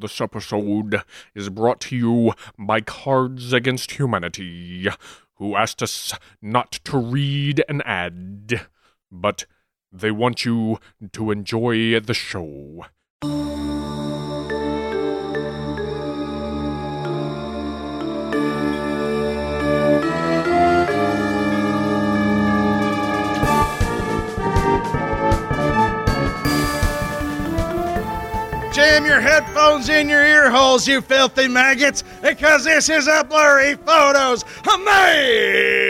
This episode is brought to you by Cards Against Humanity, who asked us not to read an ad, but they want you to enjoy the show. Your headphones in your ear holes, you filthy maggots, because this is a blurry photos, a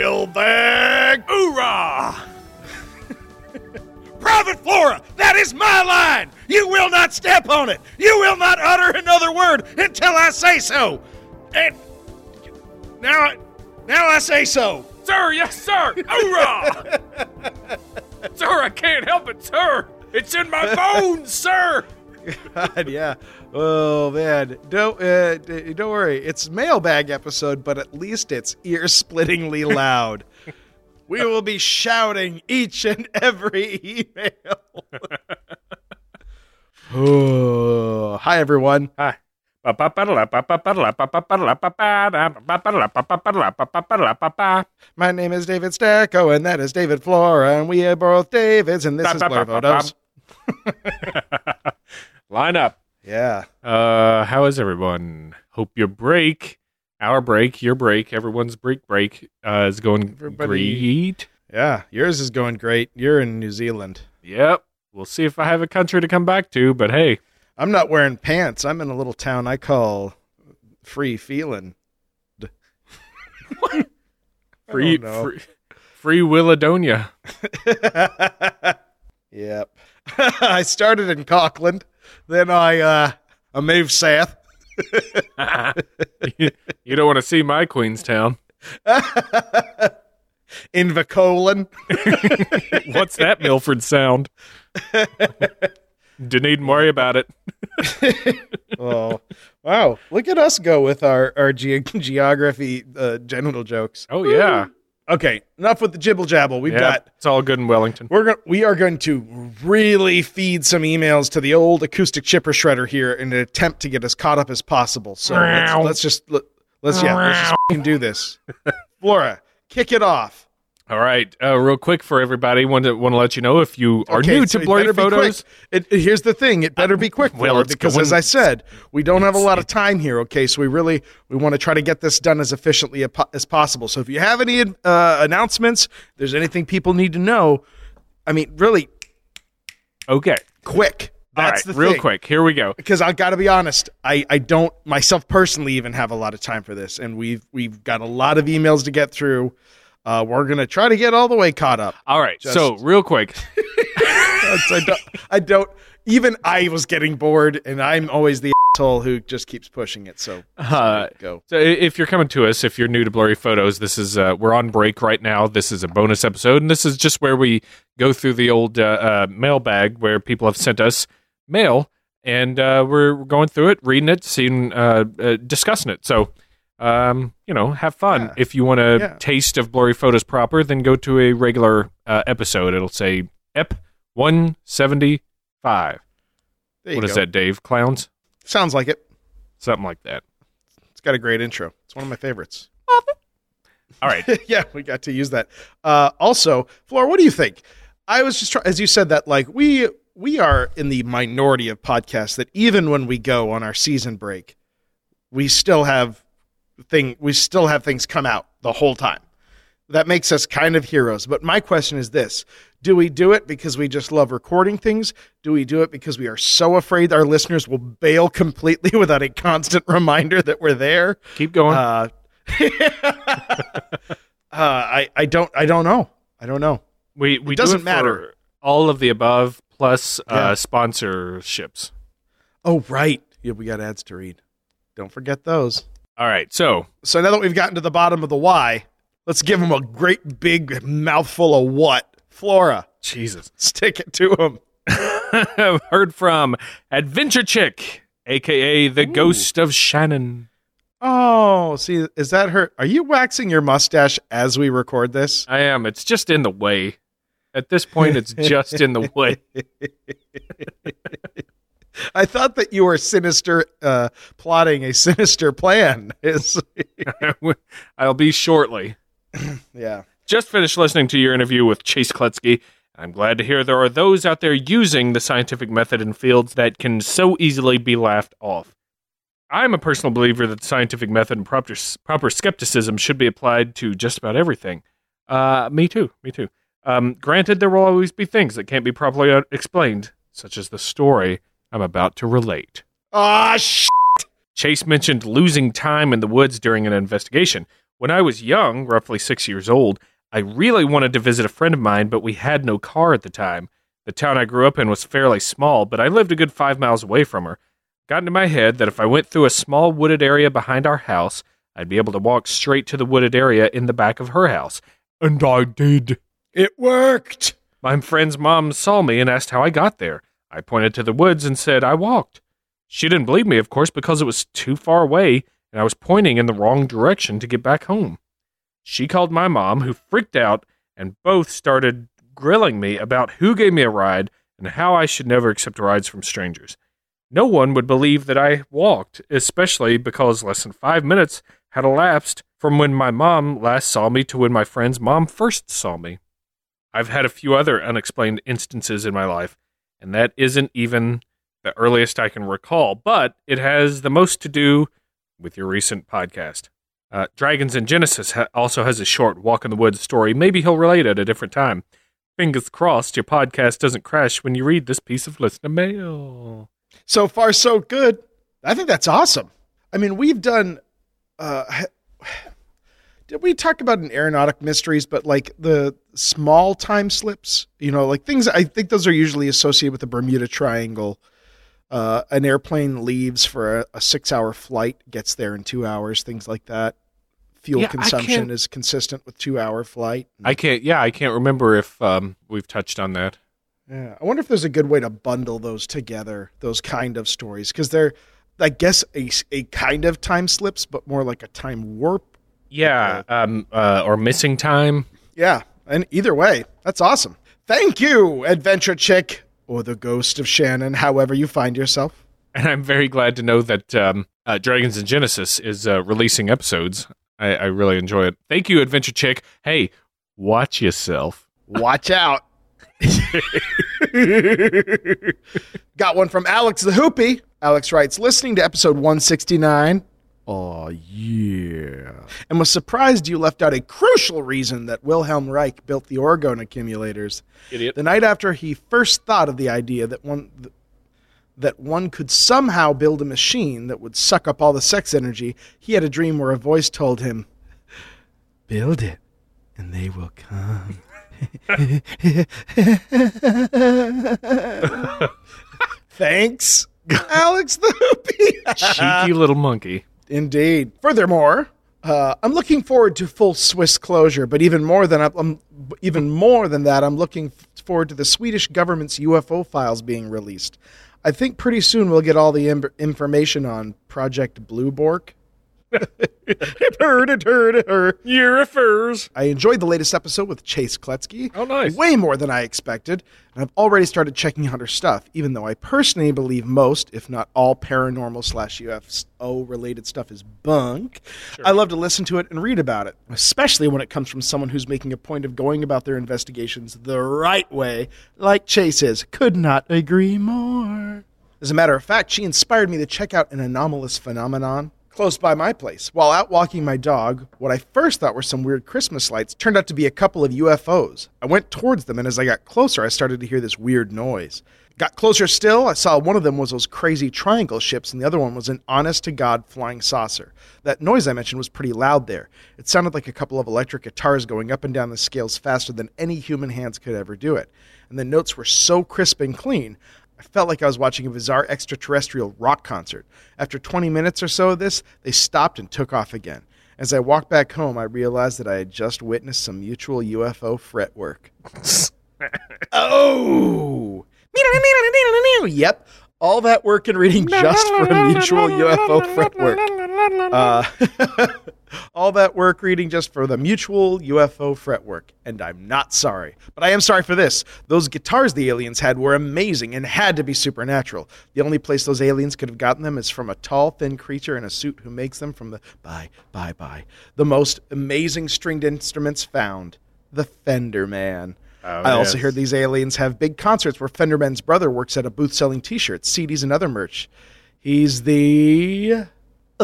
mailbag. Hoorah! Private Flora, that is my line. You will not step on it. You will not utter another word until I say so. And now, I- now I say so. Sir, yes, sir! Hoorah! sir, I can't help it, sir! It's in my bones, sir! God, yeah. Oh man, don't uh, don't worry. It's mailbag episode, but at least it's ear-splittingly loud. we will be shouting each and every email. oh, hi everyone. Hi. My name is David Stecco, and that is David Flora, and we are both Davids, and this is Blur Photos. Line up. Yeah. Uh, how is everyone? Hope your break, our break, your break, everyone's break break, uh, is going Everybody- great. Yeah, yours is going great. You're in New Zealand. Yep. We'll see if I have a country to come back to, but hey, I'm not wearing pants. I'm in a little town I call Free Feeling. free, don't know. free, free Willadonia. yep. I started in Cockland, then I uh I moved south. you, you don't want to see my Queenstown. Invercolin. What's that Milford sound? Didn't even worry about it. oh, wow! Look at us go with our our ge- geography uh, genital jokes. Oh yeah, Okay, enough with the jibble jabble. We've yeah. got It's all good in Wellington. we're going we are going to really feed some emails to the old acoustic chipper shredder here in an attempt to get as caught up as possible. So let's, let's just let, let's yeah let's just do this. Flora, kick it off. All right, uh, real quick for everybody, want to want to let you know if you are Okay, new so to better photos. It, it- here's the thing: it better be quick, well, because going- as I said, we don't have a lot of time here. Okay, so we really we want to try to get this done as efficiently as possible. So if you have any uh, announcements, there's anything people need to know, I mean, really Okay, quick. That's right, the real thing. quick. Here we go. because I got to be honest, I, I don't myself personally even have a lot of time for this, and we've we've got a lot of emails to get through. Uh, we're gonna try to get all the way caught up. All right, Just- so real quick. I don't, I don't even I was getting bored, and I'm always the asshole who just keeps pushing it. So Uh, go. So if you're coming to us, if you're new to Blurry Photos, this is uh, we're on break right now. This is a bonus episode, and this is just where we go through the old uh, uh, mailbag where people have sent us mail, and uh, we're going through it, reading it, seeing, uh, uh, discussing it. So. Um, you know, have fun. Yeah. If you want a Yeah. taste of Blurry Photos proper, then go to a regular uh, episode. It'll say EP one seventy five. There you What is go. that, Dave? Clowns? Sounds like it. Something like that. It's got a great intro. It's one of my favorites. All right. yeah, we got to use that. Uh, also, Flora, what do you think? I was just trying, as you said that, like we we are in the minority of podcasts that even when we go on our season break, we still have thing we still have things come out the whole time. That makes us kind of heroes. But my question is this: Do we do it because we just love recording things? Do we do it because we are so afraid our listeners will bail completely without a constant reminder that we're there? Keep going. Uh, uh, I I don't I don't know. I don't know. We we doesn't do it matter. for all of the above plus Yeah. uh, sponsorships. Oh right, yeah, we got ads to read. Don't forget those. All right, so So now that we've gotten to the bottom of the why, let's give them a great big mouthful of what Flora. Jesus, Stick it to them. I've heard from Adventure Chick, aka the Ghost of Shannon. Oh, see, is that her? Are you waxing your mustache as we record this? I am. It's just in the way. At this point, it's just in the way. I thought that you were sinister, uh, plotting a sinister plan. Is I'll be shortly. yeah. Just finished listening to your interview with Chase Kloetzke. I'm glad to hear there are those out there using the scientific method in fields that can so easily be laughed off. I'm a personal believer that the scientific method and proper, proper skepticism should be applied to just about everything. Uh, me too. Me too. Um, granted, there will always be things that can't be properly uh, explained, such as the story I'm about to relate. Ah, sh- Chase mentioned losing time in the woods during an investigation. When I was young, roughly six years old, I really wanted to visit a friend of mine, but we had no car at the time. The town I grew up in was fairly small, but I lived a good five miles away from her. Got into my head that if I went through a small wooded area behind our house, I'd be able to walk straight to the wooded area in the back of her house. And I did. it worked. My friend's mom saw me and asked how I got there. I pointed to the woods and said I walked. She didn't believe me, of course, because it was too far away and I was pointing in the wrong direction to get back home. She called my mom, who freaked out, and both started grilling me about who gave me a ride and how I should never accept rides from strangers. No one would believe that I walked, especially because less than five minutes had elapsed from when my mom last saw me to when my friend's mom first saw me. I've had a few other unexplained instances in my life, and that isn't even the earliest I can recall, but it has the most to do with your recent podcast. Uh, Dragons in Genesis ha- also has a short walk in the woods story. Maybe he'll relate at a different time. Fingers crossed your podcast doesn't crash when you read this piece of listener mail. So far, so good. I think that's awesome. I mean, we've done. Uh, we talk about an aeronautic mysteries, but like the small time slips? You know, like things. I think those are usually associated with the Bermuda Triangle. Uh, an airplane leaves for a, a six-hour flight, gets there in two hours. Things like that. Fuel Yeah, consumption is consistent with two-hour flight. I can't, yeah, I can't remember if um, we've touched on that. Yeah, I wonder if there's a good way to bundle those together, those kind of stories, because they're, I guess, a, a kind of time slips, but more like a time warp. Yeah, um, uh, or missing time. Yeah, and either way, that's awesome. Thank you, Adventure Chick, or the Ghost of Shannon, however you find yourself. And I'm very glad to know that um, uh, Dragons and Genesis is uh, releasing episodes. I, I really enjoy it. Thank you, Adventure Chick. Hey, watch yourself. Watch out. Got one from Alex the Hoopy. Alex writes, listening to episode 169. Oh, yeah. And was surprised you left out a crucial reason that Wilhelm Reich built the orgone accumulators. Idiot. The night after he first thought of the idea that one that one could somehow build a machine that would suck up all the sex energy, he had a dream where a voice told him, "Build it, and they will come." Thanks, Alex the Hoopy. Cheeky little monkey. Indeed. Furthermore, uh, I'm looking forward to full Swiss closure, but even more than I'm, even more than that, I'm looking forward to the Swedish government's UFO files being released. I think pretty soon we'll get all the im- information on Project Blue Bork. Heard it, heard it, heard. You're a furs. I enjoyed the latest episode with Chase Kloetzke. Oh, nice. Way more than I expected. And I've already started checking out her stuff, even though I personally believe most, if not all, paranormal slash UFO related stuff is bunk. I love to listen to it and read about it, especially when it comes from someone who's making a point of going about their investigations the right way, like Chase is. Could not agree more. As a matter of fact, she inspired me to check out an anomalous phenomenon close by my place. While out walking my dog, what I first thought were some weird Christmas lights turned out to be a couple of UFOs. I went towards them, and as I got closer, I started to hear this weird noise. Got closer still, I saw one of them was those crazy triangle ships, and the other one was an honest to God flying saucer. That noise I mentioned was pretty loud there. It sounded like a couple of electric guitars going up and down the scales faster than any human hands could ever do it. And the notes were so crisp and clean, I felt like I was watching a bizarre extraterrestrial rock concert. After 20 minutes or so of this, they stopped and took off again. As I walked back home, I realized that I had just witnessed some mutual UFO fretwork. oh! Yep, all that work and reading just for a mutual UFO fretwork. Uh, all that work reading just for the mutual UFO fretwork, and I'm not sorry. But I am sorry for this. Those guitars the aliens had were amazing and had to be supernatural. The only place those aliens could have gotten them is from a tall, thin creature in a suit who makes them from the bye, bye, bye. The most amazing stringed instruments found. The Fender Man. I also yes. hear these aliens have big concerts where Fenderman's brother works at a booth selling T-shirts, CDs, and other merch. He's the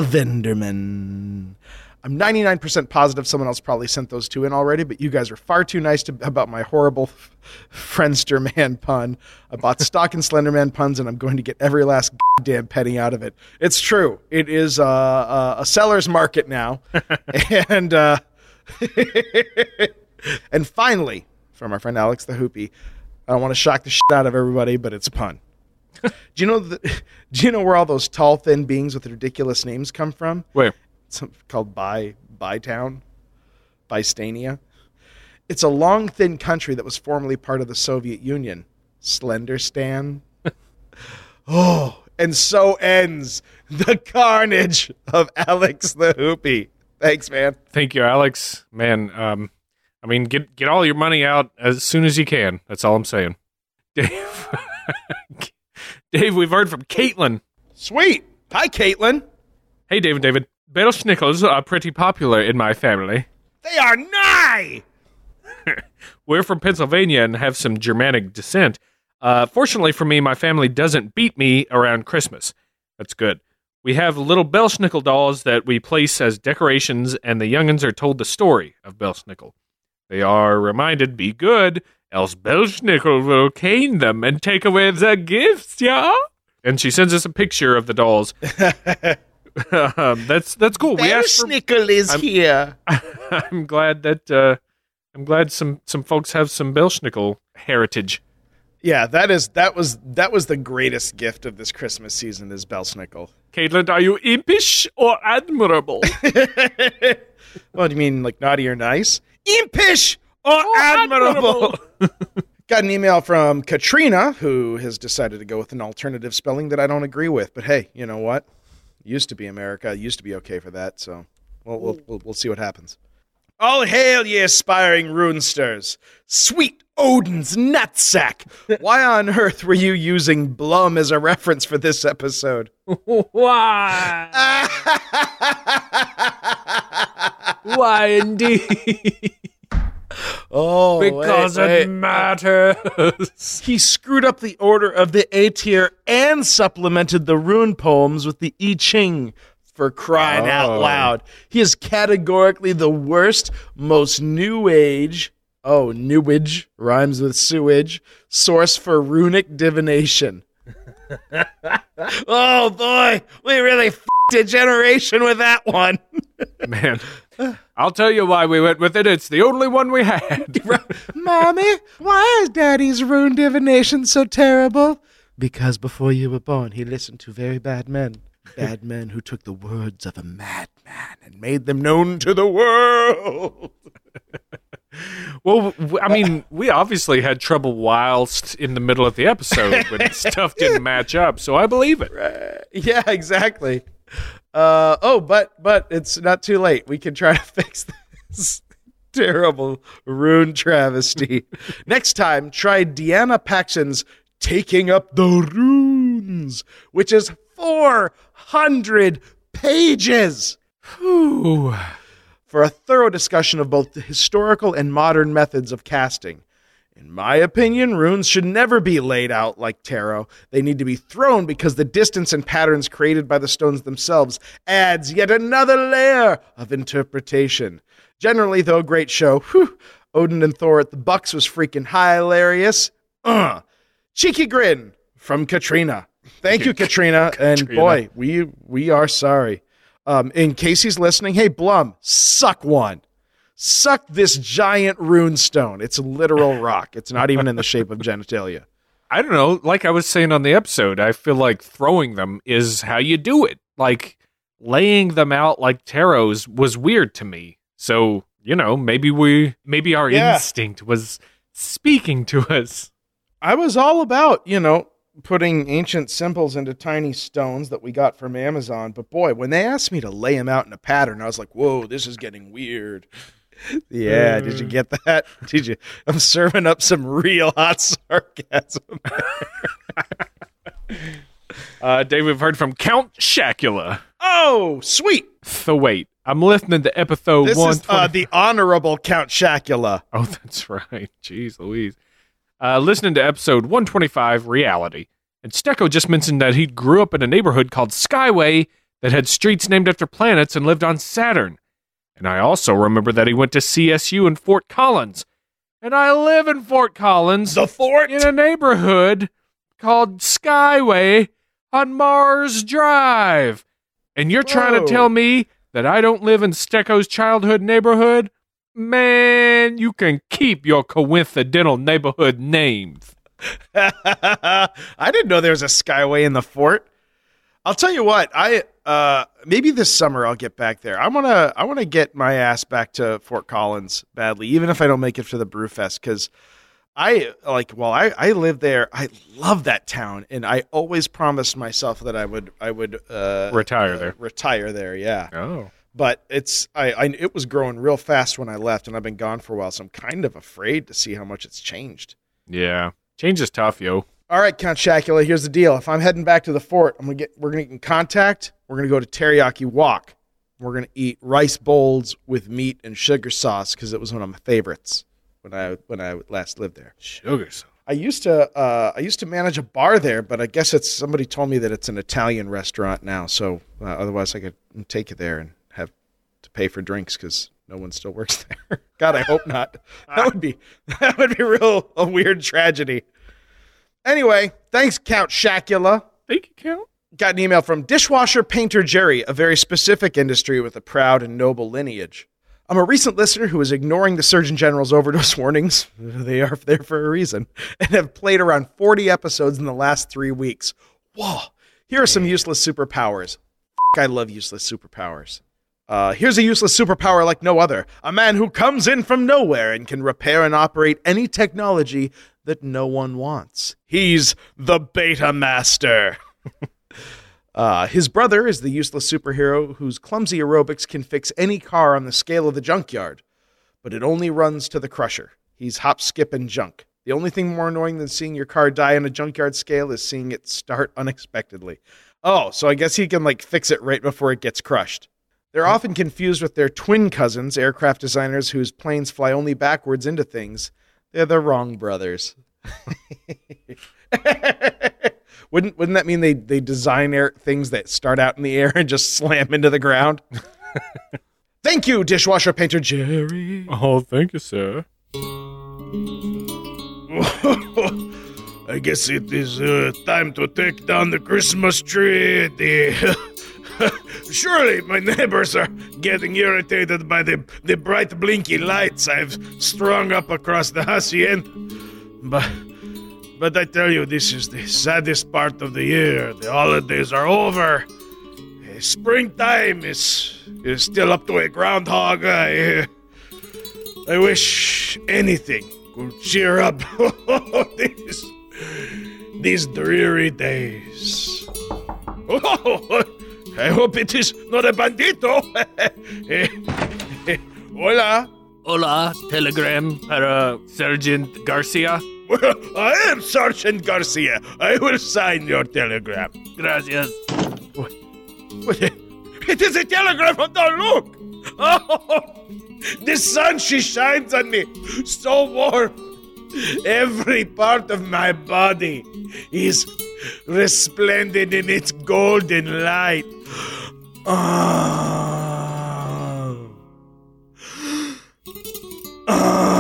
Venderman. I'm 99% positive someone else probably sent those two in already, but you guys are far too nice to, about my horrible Friendster Man pun. I bought stock in Slenderman puns, and I'm going to get every last damn penny out of it. It's true. It is uh, uh, a seller's market now, and uh, and finally, from our friend Alex the Hoopy, I don't want to shock the shit out of everybody, but it's a pun. Do you know the, Do you know where all those tall, thin beings with ridiculous names come from? Where? Some called By Bytown, Bystania. It's a long, thin country that was formerly part of the Soviet Union. Slenderstan. oh, and so ends the carnage of Alex the Hoopy. Thanks, man. Thank you, Alex. Man, um, I mean, get get all your money out as soon as you can. That's all I'm saying. Dave, Dave, we've heard from Caitlin. Sweet. Hi, Caitlin. Hey, David, and David. Belsnickels are pretty popular in my family. They are nigh. We're from Pennsylvania and have some Germanic descent. Uh, fortunately for me, my family doesn't beat me around Christmas. That's good. We have little Belsnickel dolls that we place as decorations, and the youngins are told the story of Belsnickel. They are reminded, be good, else Belsnickel will cane them and take away the gifts, yeah? And she sends us a picture of the dolls. um, that's that's cool. Asked for, is here. I'm glad that uh, I'm glad some some folks have some Belsnickel heritage. Yeah, that is that was that was the greatest gift of this Christmas season is Belsnickel. Caitlin, are you impish or admirable? What do you mean, like naughty or nice? Impish or oh, admirable? Got an email from Katrina, who has decided to go with an alternative spelling that I don't agree with. But hey, you know what? Used to be America. Used to be okay for that. So we'll we'll we'll, we'll see what happens. All hail, ye aspiring runesters! Sweet Odin's nutsack! Why on earth were you using Blum as a reference for this episode? Why? Why indeed? Oh, because wait, it wait. matters. He screwed up the order of the aettir and supplemented the rune poems with the I Ching for crying out Oh. loud. He is categorically the worst, most new age, oh, newage rhymes with sewage, source for runic divination. oh boy, we really f***ed a generation with that one. Man, I'll tell you why we went with it. It's the only one we had. Mommy, why is Daddy's rune divination so terrible? Because before you were born, he listened to very bad men. Bad men who took the words of a madman and made them known to the world. Well, I mean, we obviously had trouble whilst in the middle of the episode when stuff didn't match up, so I believe it. Yeah, exactly. Uh, oh, but but it's not too late. We can try to fix this terrible rune travesty. Next time, try Diana Paxson's Taking Up the Runes, which is 400 pages. Ooh. for a thorough discussion of both the historical and modern methods of casting. In my opinion, runes should never be laid out like tarot. They need to be thrown because the distance and patterns created by the stones themselves adds yet another layer of interpretation. Generally, though, great show. Whew, Odin and Thor at the Bucks was freaking hilarious. Uh, cheeky grin from Katrina. Thank you, Katrina. And boy, we we are sorry. Um, in case he's listening, hey Blum, suck one. Suck this giant rune stone. It's a literal rock. It's not even in the shape of genitalia. I don't know. Like I was saying on the episode, I feel like throwing them is how you do it. Like laying them out like tarots was weird to me. So, you know, maybe we, maybe our Yeah. instinct was speaking to us. I was all about, you know, putting ancient symbols into tiny stones that we got from Amazon. But boy, when they asked me to lay them out in a pattern, I was like, "Whoa, this is getting weird." Yeah, did you get that? Did you? I'm serving up some real hot sarcasm. Uh, Dave, we've heard from Count Shacula. Oh, sweet! So wait, I'm listening to episode This one. is uh, the honorable Count Shacula. oh, that's right. Jeez Louise. Uh, listening to episode 125, Reality. And Stecco just mentioned that he grew up in a neighborhood called Skyway that had streets named after planets and lived on Saturn. And I also remember that he went to CSU in Fort Collins. And I live in Fort Collins The fort. in a neighborhood called Skyway on Mars Drive. And you're trying to tell me that I don't live in Stecco's childhood neighborhood? Man, you can keep your coincidental neighborhood names. I didn't know there was a skyway in the fort. I'll tell you what, I uh maybe this summer I'll get back there. I want to I want to get my ass back to Fort Collins badly, even if I don't make it for the Brewfest cuz I like well I I live there. I love that town and I always promised myself that I would I would uh Retire uh, there. Retire there, yeah. Oh. But it's I, I it was growing real fast when I left and I've been gone for a while, so I'm kind of afraid to see how much it's changed. Yeah. Change is tough, yo. All right, Count Shacula, here's the deal. If I'm heading back to the fort, I'm gonna get we're gonna get in contact. We're gonna go to Teriyaki Walk. We're gonna eat rice bowls with meat and sugar sauce because it was one of my favorites when I when I last lived there. Sugar. sauce. I used to uh, I used to manage a bar there, but I guess it's somebody told me that it's an Italian restaurant now. So uh, otherwise, I could take you there and have to pay for drinks because no one still works there. God, I hope not. That would be that would be real a weird tragedy. Anyway, thanks, Count Shacula. Thank you, Count. Got an email from dishwasher painter Jerry, a very specific industry with a proud and noble lineage. I'm a recent listener who is ignoring the Surgeon General's overdose warnings. They are there for a reason, and have played around 40 episodes in the last three weeks. Whoa! Here are some useless superpowers. F- I love useless superpowers. Uh, here's a useless superpower like no other a man who comes in from nowhere and can repair and operate any technology that no one wants. He's the Beta Master. Uh, his brother is the useless superhero whose clumsy aerobics can fix any car on the scale of the junkyard, but it only runs to the crusher. He's hop, skip, and junk. The only thing more annoying than seeing your car die on a junkyard scale is seeing it start unexpectedly. Oh, so I guess he can like fix it right before it gets crushed. They're often confused with their twin cousins, aircraft designers whose planes fly only backwards into things. They're the wrong brothers. wouldn't wouldn't that mean they they design air things that start out in the air and just slam into the ground? Thank you, dishwasher painter Jerry. Oh, thank you, sir. I guess it is uh, time to take down the Christmas tree. The surely my neighbors are getting irritated by the the bright blinky lights I've strung up across the hacienda. But but I tell you, this is the saddest part of the year. The holidays are over. Uh, Springtime is is still up to a groundhog. I I wish anything could cheer up these, these dreary days. Oh, I hope it is not a bandito. Hola. Hola, telegram para Sergeant Garcia. Well, I am Sergeant Garcia. I will sign your telegram. Gracias. What- It is a telegram from Don Luke. Oh, the sun she shines on me, so warm. Every part of my body is resplendent in its golden light. Ah. Ah.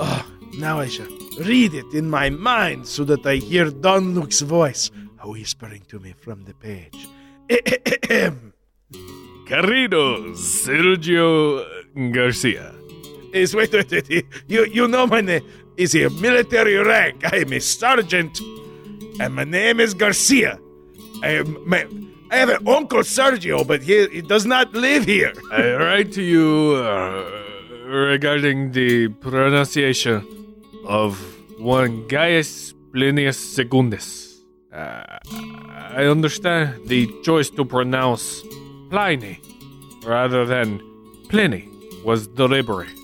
Ah, now I shall read it in my mind so that I hear Don Luke's voice whispering to me from the page. Querido Sergio Garcia. Is wait, wait, wait, you you know my name is a military rank. I am a sergeant, and my name is Garcia. I am my, I have an uncle Sergio, but he, he does not live here. I write to you uh, regarding the pronunciation of one Gaius Plinius Secundus. Uh, I understand the choice to pronounce Pliny rather than Pliny was deliberate.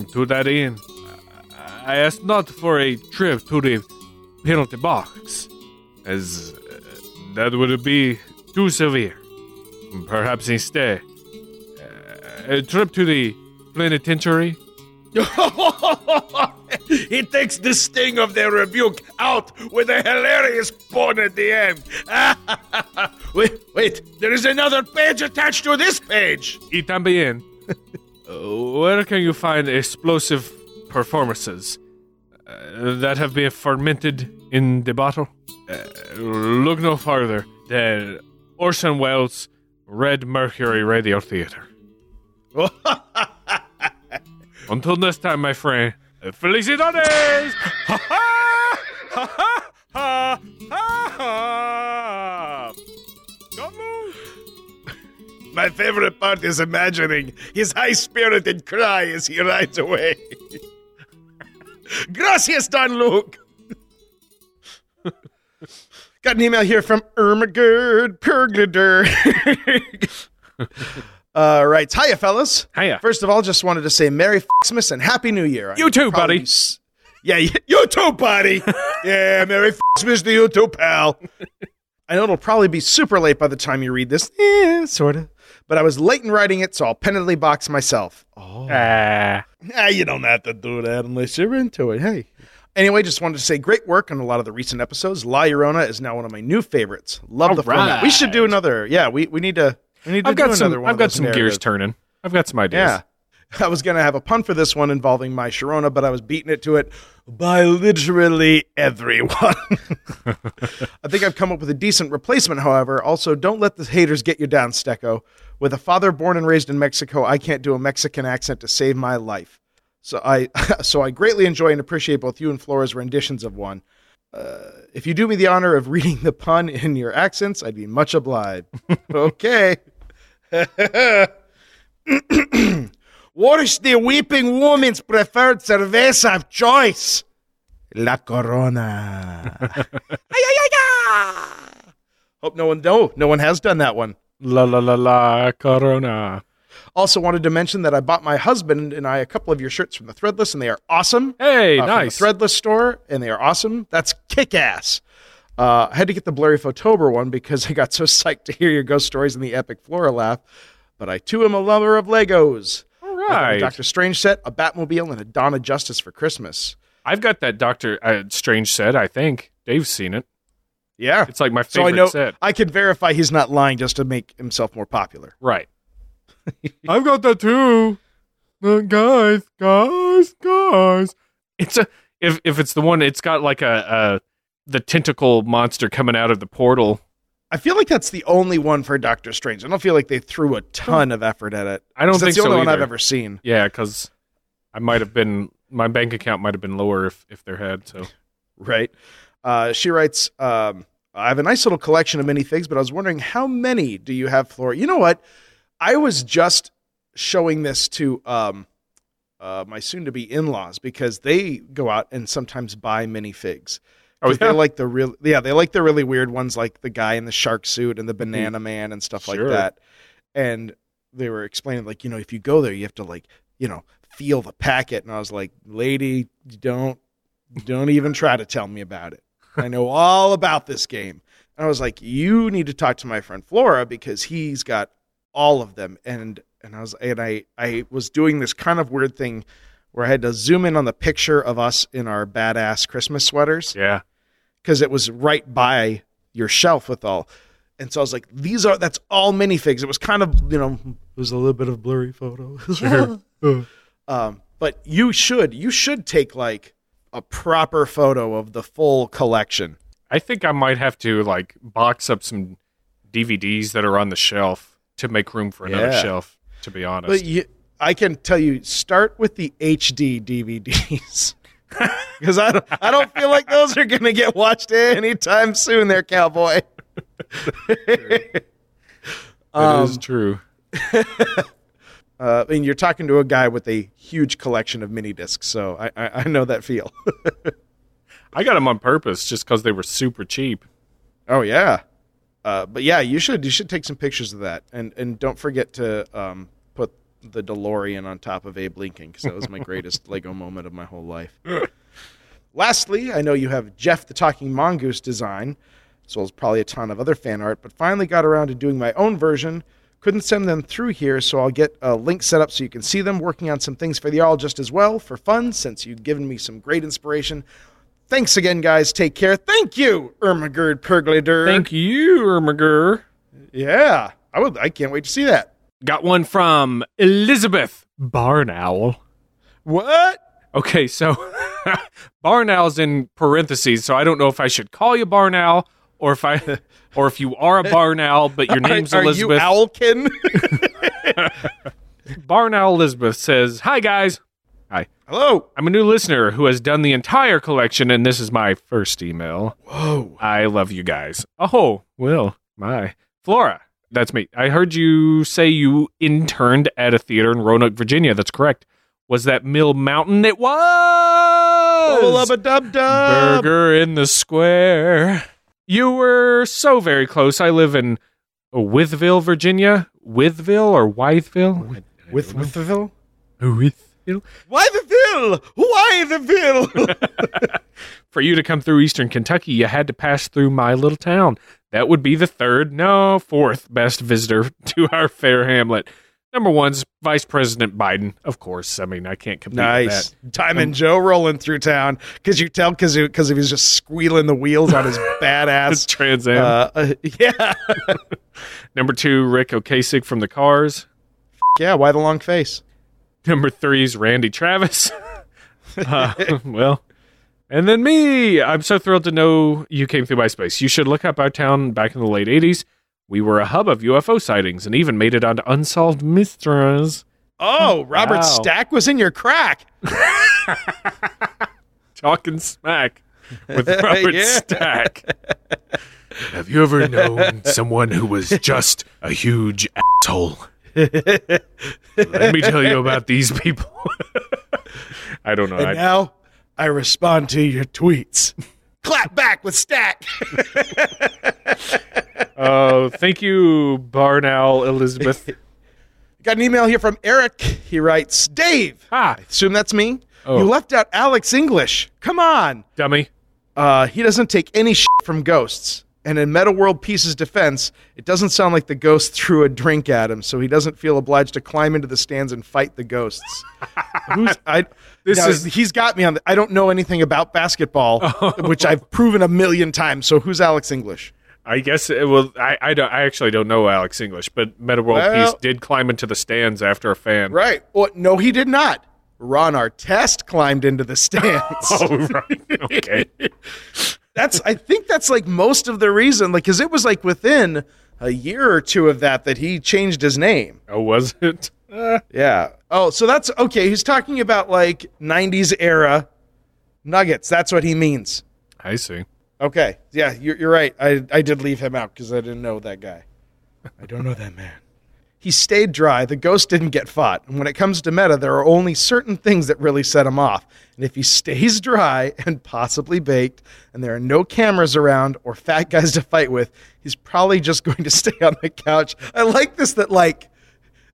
And to that end, I asked not for a trip to the penalty box, as uh, that would be too severe. Perhaps instead, uh, a trip to the penitentiary he takes the sting of their rebuke out with a hilarious pun at the end. wait, wait, there is another page attached to this page. Y también, where can you find explosive performances uh, that have been fermented in the bottle? Uh, look no farther than Orson Welles' Red Mercury Radio Theater. Until next time, my friend. Felicidades! Ha ha! Ha ha! Ha ha! My favorite part is imagining his high spirited cry as he rides away. Gracias, Don Luke! Got an email here from Ermagerd Perglader. uh, right. Hiya, fellas. Hiya. First of all, just wanted to say Merry Xmas and Happy New Year. You too, buddy. s- Yeah, you too, buddy. yeah, Merry Xmas to you too, pal. I know it'll probably be super late by the time you read this. Yeah, sort of. But I was late in writing it, so I'll penalty box myself. Oh. Ah. Ah, you don't have to do that unless you're into it. Hey. Anyway, just wanted to say great work on a lot of the recent episodes. La Llorona is now one of my new favorites. Love All the format. We should do another. Yeah, we, we need to. We need to I've do got some. another one. I've got some gears turning. I've got some ideas. Yeah. I was going to have a pun for this one involving my Sharona, but I was beating it to it by literally everyone. I think I've come up with a decent replacement, however. Also, don't let the haters get you down, Stecco. With a father born and raised in Mexico, I can't do a Mexican accent to save my life. So I, so I greatly enjoy and appreciate both you and Flora's renditions of one. Uh, if you do me the honor of reading the pun in your accents, I'd be much obliged. okay. What is the weeping woman's preferred cerveza of choice? La Corona. Ay, ay, ay, ay. Hope no one no no one has done that one. La la la la Corona. Also wanted to mention that I bought my husband and I a couple of your shirts from the Threadless and they are awesome. Hey, Uh, from nice. the Threadless store and they are awesome. That's kick ass. Uh, I had to get the Blurry Photober one because I got so psyched to hear your ghost stories and the epic Flora laugh. But I too am a lover of Legos. All I got a right. Doctor Strange set, a Batmobile, and a Dawn of Justice for Christmas. I've got that Doctor uh, Strange set. I think Dave's seen it. Yeah. It's like my favorite. So I know set. I can verify he's not lying just to make himself more popular. Right. I've got that too. Uh, guys, guys, guys. It's a if if it's the one. It's got like a, a the tentacle monster coming out of the portal. I feel like that's the only one for Doctor Strange. I don't feel like they threw a ton of effort at it. I don't think that's the so only one I've ever seen. Yeah, because I might have been my bank account might have been lower if if there had. So Right. Uh, she writes, um, I have a nice little collection of minifigs, but I was wondering how many do you have, Flora? You know what? I was just showing this to um, uh, my soon to be in laws because they go out and sometimes buy minifigs. Oh, yeah? they like the real, yeah, they like the really weird ones, like the guy in the shark suit and the banana man and stuff Sure. like that. And they were explaining, like, you know, if you go there, you have to like, you know, feel the packet. And I was like, lady, don't, don't even try to tell me about it. I know all about this game. And I was like, you need to talk to my friend Flora because he's got all of them. And and I was and I I was doing this kind of weird thing where I had to zoom in on the picture of us in our badass Christmas sweaters yeah, because it was right by your shelf with all. And so I was like, these are that's all minifigs. It was kind of you know it was a little bit of blurry photo. Sure. um, but you should you should take like a proper photo of the full collection. I think I might have to like box up some DVDs that are on the shelf to make room for another Yeah. shelf. To be honest, But you, I can tell you, start with the HD DVDs. Because I don't, I don't feel like those are going to get watched anytime soon, there, cowboy. that is um, true. Uh, and you're talking to a guy with a huge collection of mini discs, so I, I, I know that feel. I got them on purpose just because they were super cheap. oh yeah, uh, but yeah, you should you should take some pictures of that, and and don't forget to um, put the DeLorean on top of Abe Lincoln because that was my greatest Lego moment of my whole life. Lastly, I know you have Jeff the Talking Mongoose design, as well as probably a ton of other fan art, but finally got around to doing my own version. Couldn't send them through here, so I'll get a link set up so you can see them. Working on some things for the all just as well for fun, since you've given me some great inspiration. Thanks again, guys. Take care. Thank you, Ermagerd Perglider. Thank you, Ermager. Yeah, I would. I can't wait to see that. Got one from Elizabeth Barn Owl. What? Okay, so Barn Owl's in parentheses, so I don't know if I should call you Barn Owl or if I or if you are a Barn Owl, but your name's are, are Elizabeth. you Owlkin? Barn Owl Elizabeth says, "Hi guys, Hi. Hello. I'm a new listener who has done the entire collection, and this is my first email. Whoa. I love you guys. Oh, well, my Flora." That's me. I heard you say you interned at a theater in Roanoke, Virginia. That's correct. Was that Mill Mountain? It was. Oh, a dub dub. Burger in the square. You were so very close. I live in Withville, Virginia. Withville or Wytheville? With with the Withville. Why the Ville? Why the Ville? For you to come through Eastern Kentucky, you had to pass through my little town. That would be the third, no, fourth best visitor to our fair hamlet. Number one's Vice President Biden, of course. I mean, I can't compete nice. with Diamond Joe rolling through town because you tell because because he was just squealing the wheels on his badass. Trans Am. Uh, uh, yeah, Number two, Ric Ocasek from the Cars. yeah. Why the long face? Number three is Randy Travis. uh, well, and then me. I'm so thrilled to know you came through my space. You should look up our town back in the late 80s. We were a hub of UFO sightings and even made it onto Unsolved Mysteries. Oh, Robert Wow. Stack was in your crack. Talking smack with Robert Yeah. Stack. Have you ever known someone who was just a huge asshole? Let me tell you about these people. I don't know. And I, now I respond to your tweets. Clap back with Stack. Oh, thank you, Barn Owl Elizabeth. Got an email here from Eric. He writes, Dave. ah, Assume that's me. Oh. You left out Alex English. Come on. dummy. Uh, he doesn't take any shit from ghosts. And in Metta World Peace's defense, it doesn't sound like the ghost threw a drink at him, so he doesn't feel obliged to climb into the stands and fight the ghosts. Who's I? This now, is- he's got me on. The, I don't know anything about basketball, oh. which I've proven a million times. So who's Alex English? I guess uh, it will. I, I don't. I actually don't know Alex English, but Metta World Well- Peace did climb into the stands after a fan. Right? Well, no, he did not. Ron Artest climbed into the stands. Oh, right. Okay. That's I think that's like most of the reason, like, because it was like within a year or two of that that he changed his name. oh, was it? Uh, Yeah. Oh, so that's okay. He's talking about like '90s era Nuggets. That's what he means. I see. Okay. Yeah, you're, you're right. I I did leave him out because I didn't know that guy. I don't know that man. He stayed dry. The ghost didn't get fought. And when it comes to metta, there are only certain things that really set him off. And if he stays dry and possibly baked, and there are no cameras around or fat guys to fight with, he's probably just going to stay on the couch. I like this that like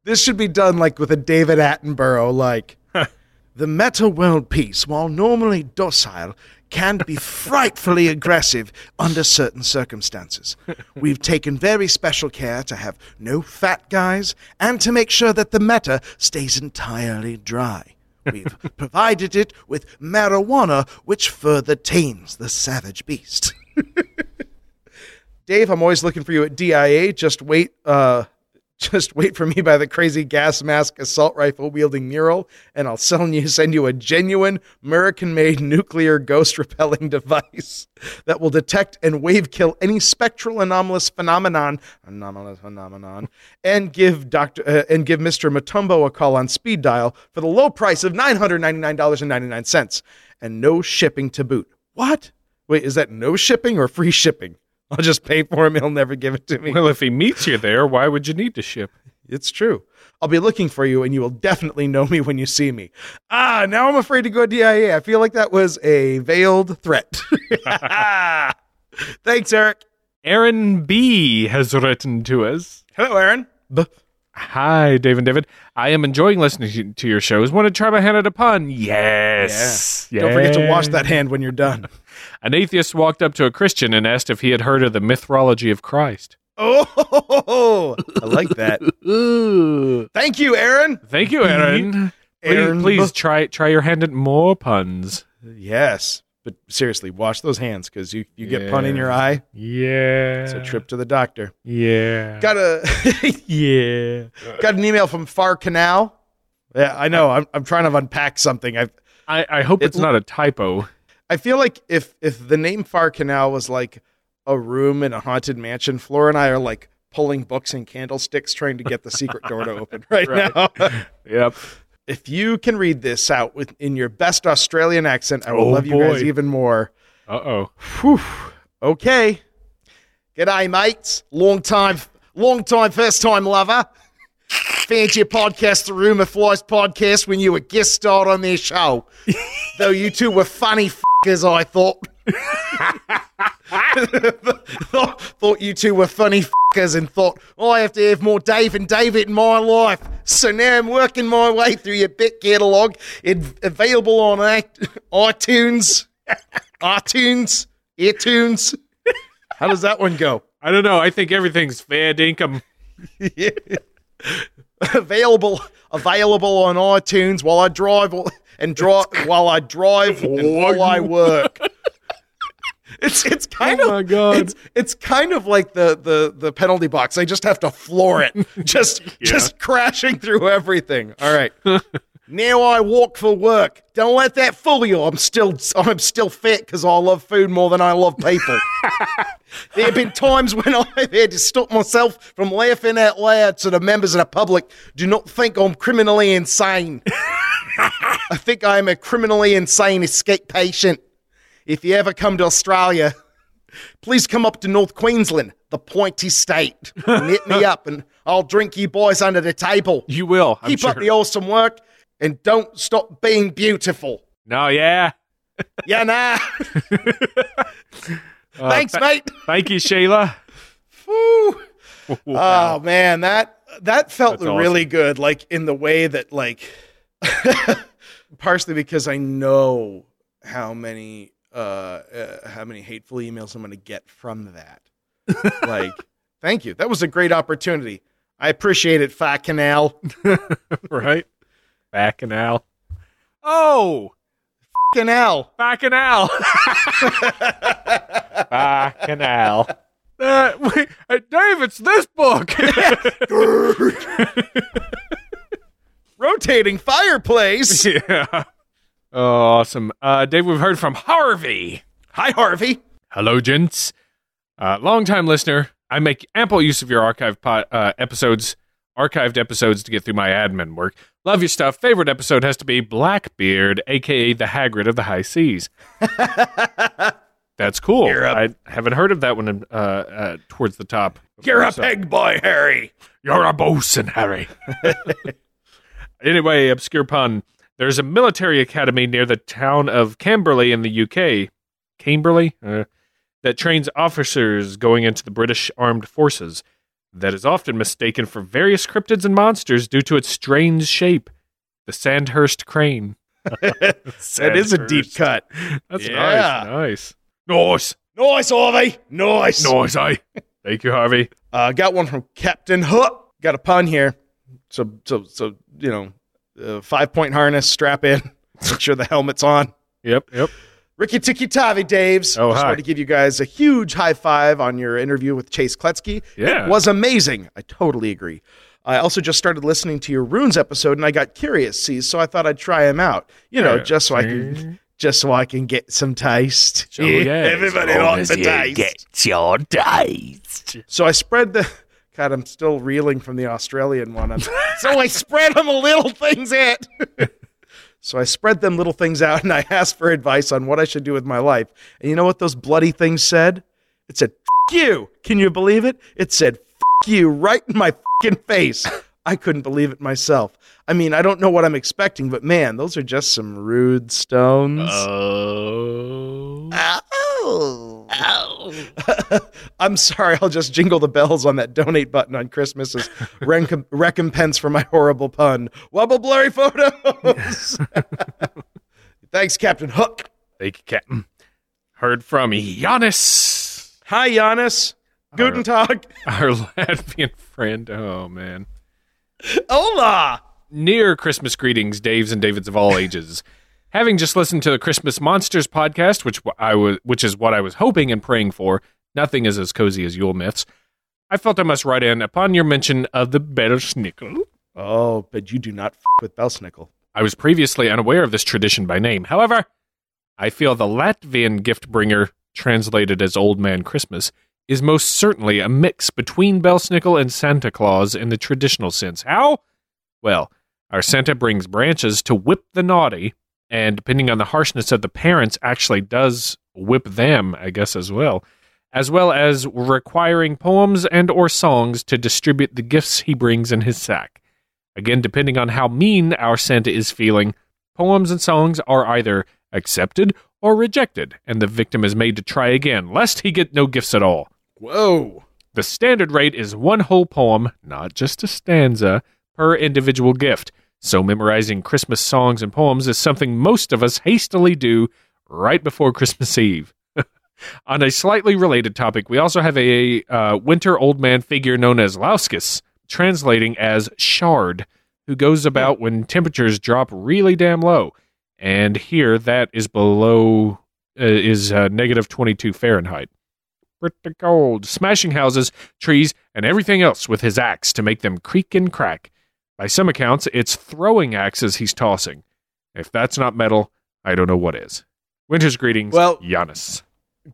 this should be done like with a David Attenborough like the metta world peace, while normally docile, can be frightfully aggressive under certain circumstances. We've taken very special care to have no fat guys and to make sure that the metta stays entirely dry. We've provided it with marijuana, which further tames the savage beast. Dave, I'm always looking for you at DIA. Just wait, uh, just wait for me by the crazy gas mask assault rifle wielding mural, and I'll send you send you a genuine American-made nuclear ghost repelling device that will detect and wave kill any spectral anomalous phenomenon, anomalous phenomenon, and give Doctor uh, and give Mister Mutombo a call on speed dial for the low price of nine hundred ninety nine dollars and ninety nine cents, and no shipping to boot. What? Wait, is that no shipping or free shipping? I'll just pay for him. He'll never give it to me. Well, if he meets you there, why would you need to ship? It's true. I'll be looking for you, and you will definitely know me when you see me. Ah, now I'm afraid to go DIA. I feel like that was a veiled threat. Thanks, Eric. Aaron B has written to us. Hello, Aaron. B- Hi, Dave and David. I am enjoying listening to- to your shows. Want to try my hand at a pun? Yes. Don't forget to wash that hand when you're done. An atheist walked up to a Christian and asked if he had heard of the mythology of Christ. Oh, I like that. Thank you, Aaron. Thank you, Aaron. Aaron. Please, please try try your hand at more puns. Yes, but seriously, wash those hands because you, you get pun in your eye. Yeah. It's a trip to the doctor. Yeah. Got a yeah. Got an email from Far Canal. Yeah, I know. I'm I'm trying to unpack something. I I, I hope it's It- not a typo. I feel like if if the name Far Canal was like a room in a haunted mansion, Flora and I are like pulling books and candlesticks trying to get the secret door to open right, Right. now. Yep. if you can read this out with in your best Australian accent, I will Oh, love you guys even more. Uh oh. Whew. Okay. G'day, mates. Long time, long time, first time lover. Fancy your podcast, the Rumor Flies podcast, when you were guest starred on their show. Though you two were funny fuckers, I thought. thought. Thought you two were funny fuckers and thought, "Oh, I have to have more Dave and David in my life. So now I'm working my way through your bit catalogue. It's available on iTunes, iTunes, iTunes. How does that one go? I don't know. I think everything's fair dinkum. available available on iTunes while I drive and drive while I drive and oh, while I work. It's it's oh kind Oh my of God. It's, it's kind of like the the the penalty box. I just have to floor it, just just crashing through everything. All right. now I walk for work. Don't let that fool you. I'm still I'm still fat because I love food more than I love people. There have been times when I've had to stop myself from laughing out loud so the members of the public do not think I'm criminally insane. I think I'm a criminally insane escape patient. If you ever come to Australia, please come up to North Queensland, the pointy state, and hit me up, and I'll drink you boys under the table. You will. I'm Keep sure. up the awesome work, and don't stop being beautiful. no, yeah. Yeah, nah. Uh, Thanks, th- mate. Thank you, Sheila. Woo. Oh man, that that felt That's awesome. really good. Like in the way that like, partially because I know how many uh, uh how many hateful emails I'm going to get from that. like, thank you. That was a great opportunity. I appreciate it, Fat Canal. right? Bacchanal. Oh, Canal. Bacchanal. Bacchanal. Uh, wait, uh, Dave, it's this book. Rotating fireplace. yeah. Oh, awesome. Uh, Dave, we've heard from Harvey. Hi, Harvey. Hello, gents. Uh, longtime listener. I make ample use of your archive po- uh, episodes, archived episodes to get through my admin work. Love your stuff. Favorite episode has to be Blackbeard, aka the Hagrid of the High Seas. That's cool. You're. I haven't heard of that one uh, uh, towards the top. You're a So- peg boy, Harry. You're a bosun, Harry. anyway, obscure pun. There's a military academy near the town of Camberley in the UK. Camberley? Uh, that trains officers going into the British armed forces. That is often mistaken for various cryptids and monsters due to its strange shape. The Sandhurst crane. That is a deep cut. That's Yeah. nice. Nice. Nice, Harvey. Nice. Nice, eh? Thank you, Harvey. Uh, got one from Captain Hook. Got a pun here. So, so, so you know, uh, five point harness, strap in, make sure the helmet's on. Yep, yep. Ricky Tiki Tavi Daves. Oh, Just hi. wanted to give you guys a huge high five on your interview with Chase Kloetzke. Yeah. It was amazing. I totally agree. I also just started listening to your runes episode and I got curious, see, so I thought I'd try him out. You know, Yeah. just so I can just so I can get some taste. Yeah. Everybody wants a taste. Get your taste. So I spread the. God, I'm still reeling from the Australian one. I'm- so I spread them little things out. so I spread them little things out and I asked for advice on what I should do with my life. And you know what those bloody things said? It said, F you. Can you believe it? It said, F you right in my fucking face. I couldn't believe it myself. I mean, I don't know what I'm expecting, but man, those are just some rude stones. Oh. Ow. I'm sorry, I'll just jingle the bells on that donate button on Christmas as recom- recompense for my horrible pun. Wubble blurry photos. Thanks, Captain Hook. Thank you, Captain. Heard from Giannis, Hi, Giannis. Guten Tag. our Latvian friend. Oh, man. Hola. Near Christmas greetings, Daves and Davids of all ages. Having just listened to the Christmas Monsters podcast, which I was, which is what I was hoping and praying for, nothing is as cozy as Yule myths. I felt I must write in upon your mention of the Belsnickel. Oh, but you do not f- with Belsnickel. I was previously unaware of this tradition by name. However, I feel the Latvian gift bringer, translated as Old Man Christmas, is most certainly a mix between Belsnickel and Santa Claus in the traditional sense. How? Well, our Santa brings branches to whip the naughty, and depending on the harshness of the parents, actually does whip them, I guess, as well, as well as requiring poems and or songs to distribute the gifts he brings in his sack. Again, depending on how mean our Santa is feeling, poems and songs are either accepted or rejected, and the victim is made to try again, lest he get no gifts at all. Whoa. The standard rate is one whole poem, not just a stanza, per individual gift. So memorizing Christmas songs and poems is something most of us hastily do right before Christmas Eve. On a slightly related topic, we also have a uh, winter old man figure known as Lauskus, translating as shard, who goes about when temperatures drop really damn low. And here, that is below uh, is uh, negative 22 Fahrenheit. Pretty cold, smashing houses, trees, and everything else with his axe to make them creak and crack. By some accounts, it's throwing axes he's tossing. If that's not metal, I don't know what is. Winter's greetings, Well- Giannis.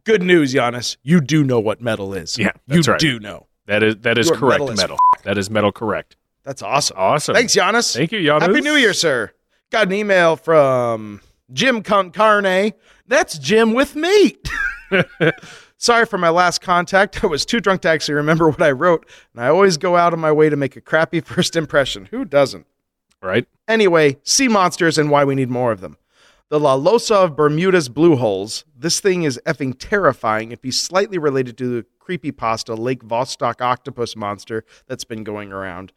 Good news, Giannis. You do know what metal is. Yeah, you right. do know. That is that is correct metal metal. That is metal correct. That's awesome. Awesome. Thanks, Giannis. Thank you, Giannis. Happy New Year, sir. Got an email from Jim Concarne. That's Jim with meat. Sorry for my last contact. I was too drunk to actually remember what I wrote, and I always go out of my way to make a crappy first impression. Who doesn't? Right? Anyway, sea monsters and why we need more of them. The La Losa of Bermuda's blue holes. This thing is effing terrifying. If he's slightly related to the creepypasta Lake Vostok octopus monster that's been going around.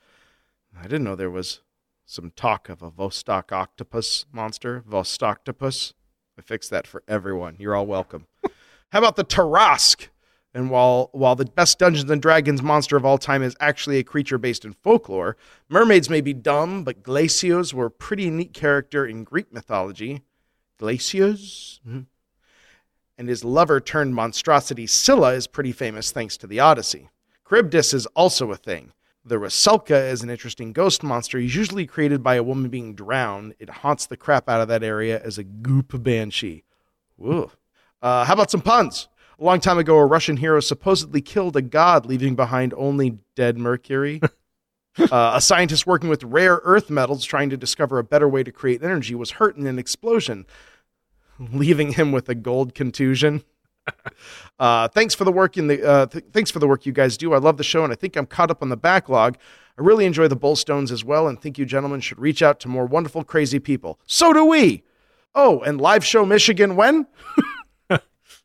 I didn't know there was some talk of a Vostok octopus monster. Vostoktopus. I fixed that for everyone. You're all welcome. How about the Tarrasque? And while while the best Dungeons and Dragons monster of all time is actually a creature based in folklore, mermaids may be dumb, but Glaucus were a pretty neat character in Greek mythology. Glaucus? Mhm. And his lover turned monstrosity Scylla is pretty famous thanks to the Odyssey. Charybdis is also a thing. The Rusalka is an interesting ghost monster. Usually created by a woman being drowned. It haunts the crap out of that area as a goop banshee. Uh, how about some puns? A long time ago, a Russian hero supposedly killed a god, leaving behind only dead Mercury. uh, a scientist working with rare earth metals, trying to discover a better way to create energy, was hurt in an explosion, leaving him with a gold contusion. Uh, thanks for the work in the uh, th- thanks for the work you guys do. I love the show, and I think I'm caught up on the backlog. I really enjoy the Bullstones as well, and think you gentlemen should reach out to more wonderful, crazy people. So do we. Oh, and live show Michigan when?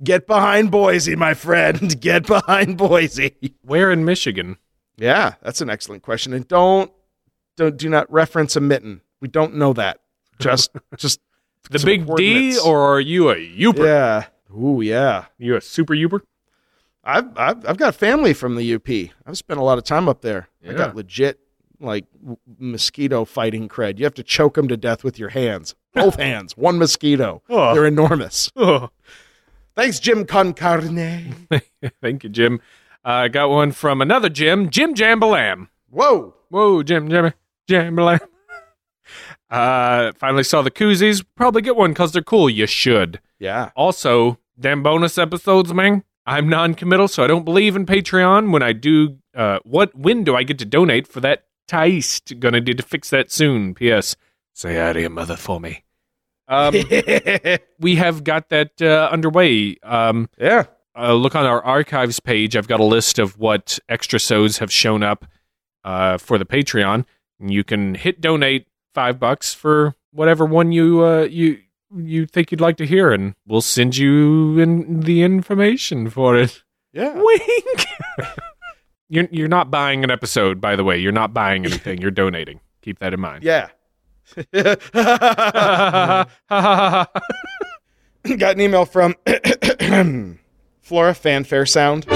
Get behind Boise, my friend. Get behind Boise. Where in Michigan? Yeah, that's an excellent question. And don't don't do not reference a mitten. We don't know that. Just just The big D, or are you a Yooper? yeah. Ooh, yeah. You a super Yooper? I've, I've I've got family from the UP. I've spent a lot of time up there. I got legit like w- mosquito fighting cred. You have to choke them to death with your hands, both hands, one mosquito. Oh. They're enormous. Oh. Thanks, Jim Concarne. Thank you, Jim. Uh, I got one from another Jim, Jim Jambalam. Whoa, Whoa, Jim, Jim, Jambalam. Uh, finally saw the koozies. Probably get one because they're cool. You should. yeah. Also, damn bonus episodes, man. I'm non-committal, so I don't believe in Patreon. When I do, uh, what when do I get to donate for that taste? Gonna need to fix that soon. P.S. Say hi to your mother for me. Um, we have got that uh, underway. Um, yeah. uh, look on our archives page. I've got a list of what extra sods have shown up uh, for the Patreon. You can hit donate five bucks for whatever one you uh, you you think you'd like to hear, and we'll send you in the information for it. Yeah. Wink. you're you're not buying an episode, by the way. You're not buying anything. You're donating. Keep that in mind. Yeah. Got an email from Flora Fanfare Sound.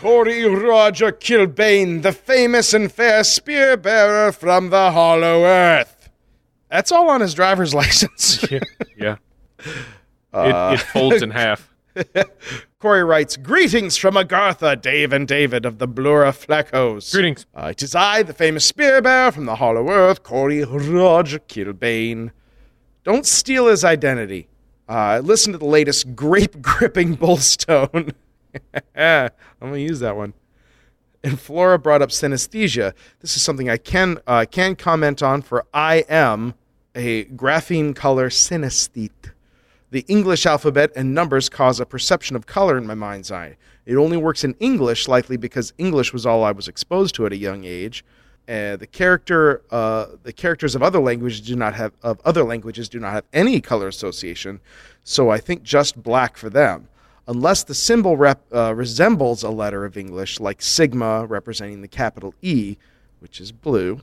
Corey Roger Kilbane, the famous and fair spear bearer from the Hollow Earth. That's all on his driver's license. yeah. yeah. Uh, it, it folds in half. Corey writes, Greetings from Agartha, Dave and David of the Blura Flackos. Greetings. Uh, it is I, the famous spear bearer from the Hollow Earth, Corey Roger Kilbane. Don't steal his identity. Uh, listen to the latest grape gripping bullstone. I'm going to use that one. And Flora brought up synesthesia. This is something I can uh, can comment on, for I am a grapheme color synesthete. The English alphabet and numbers cause a perception of color in my mind's eye. It only works in English, likely because English was all I was exposed to at a young age. Uh, the character, uh, the characters of other languages do not have of other languages do not have any color association, so I think just black for them. Unless the symbol rep, uh, resembles a letter of English, like sigma representing the capital E, which is blue,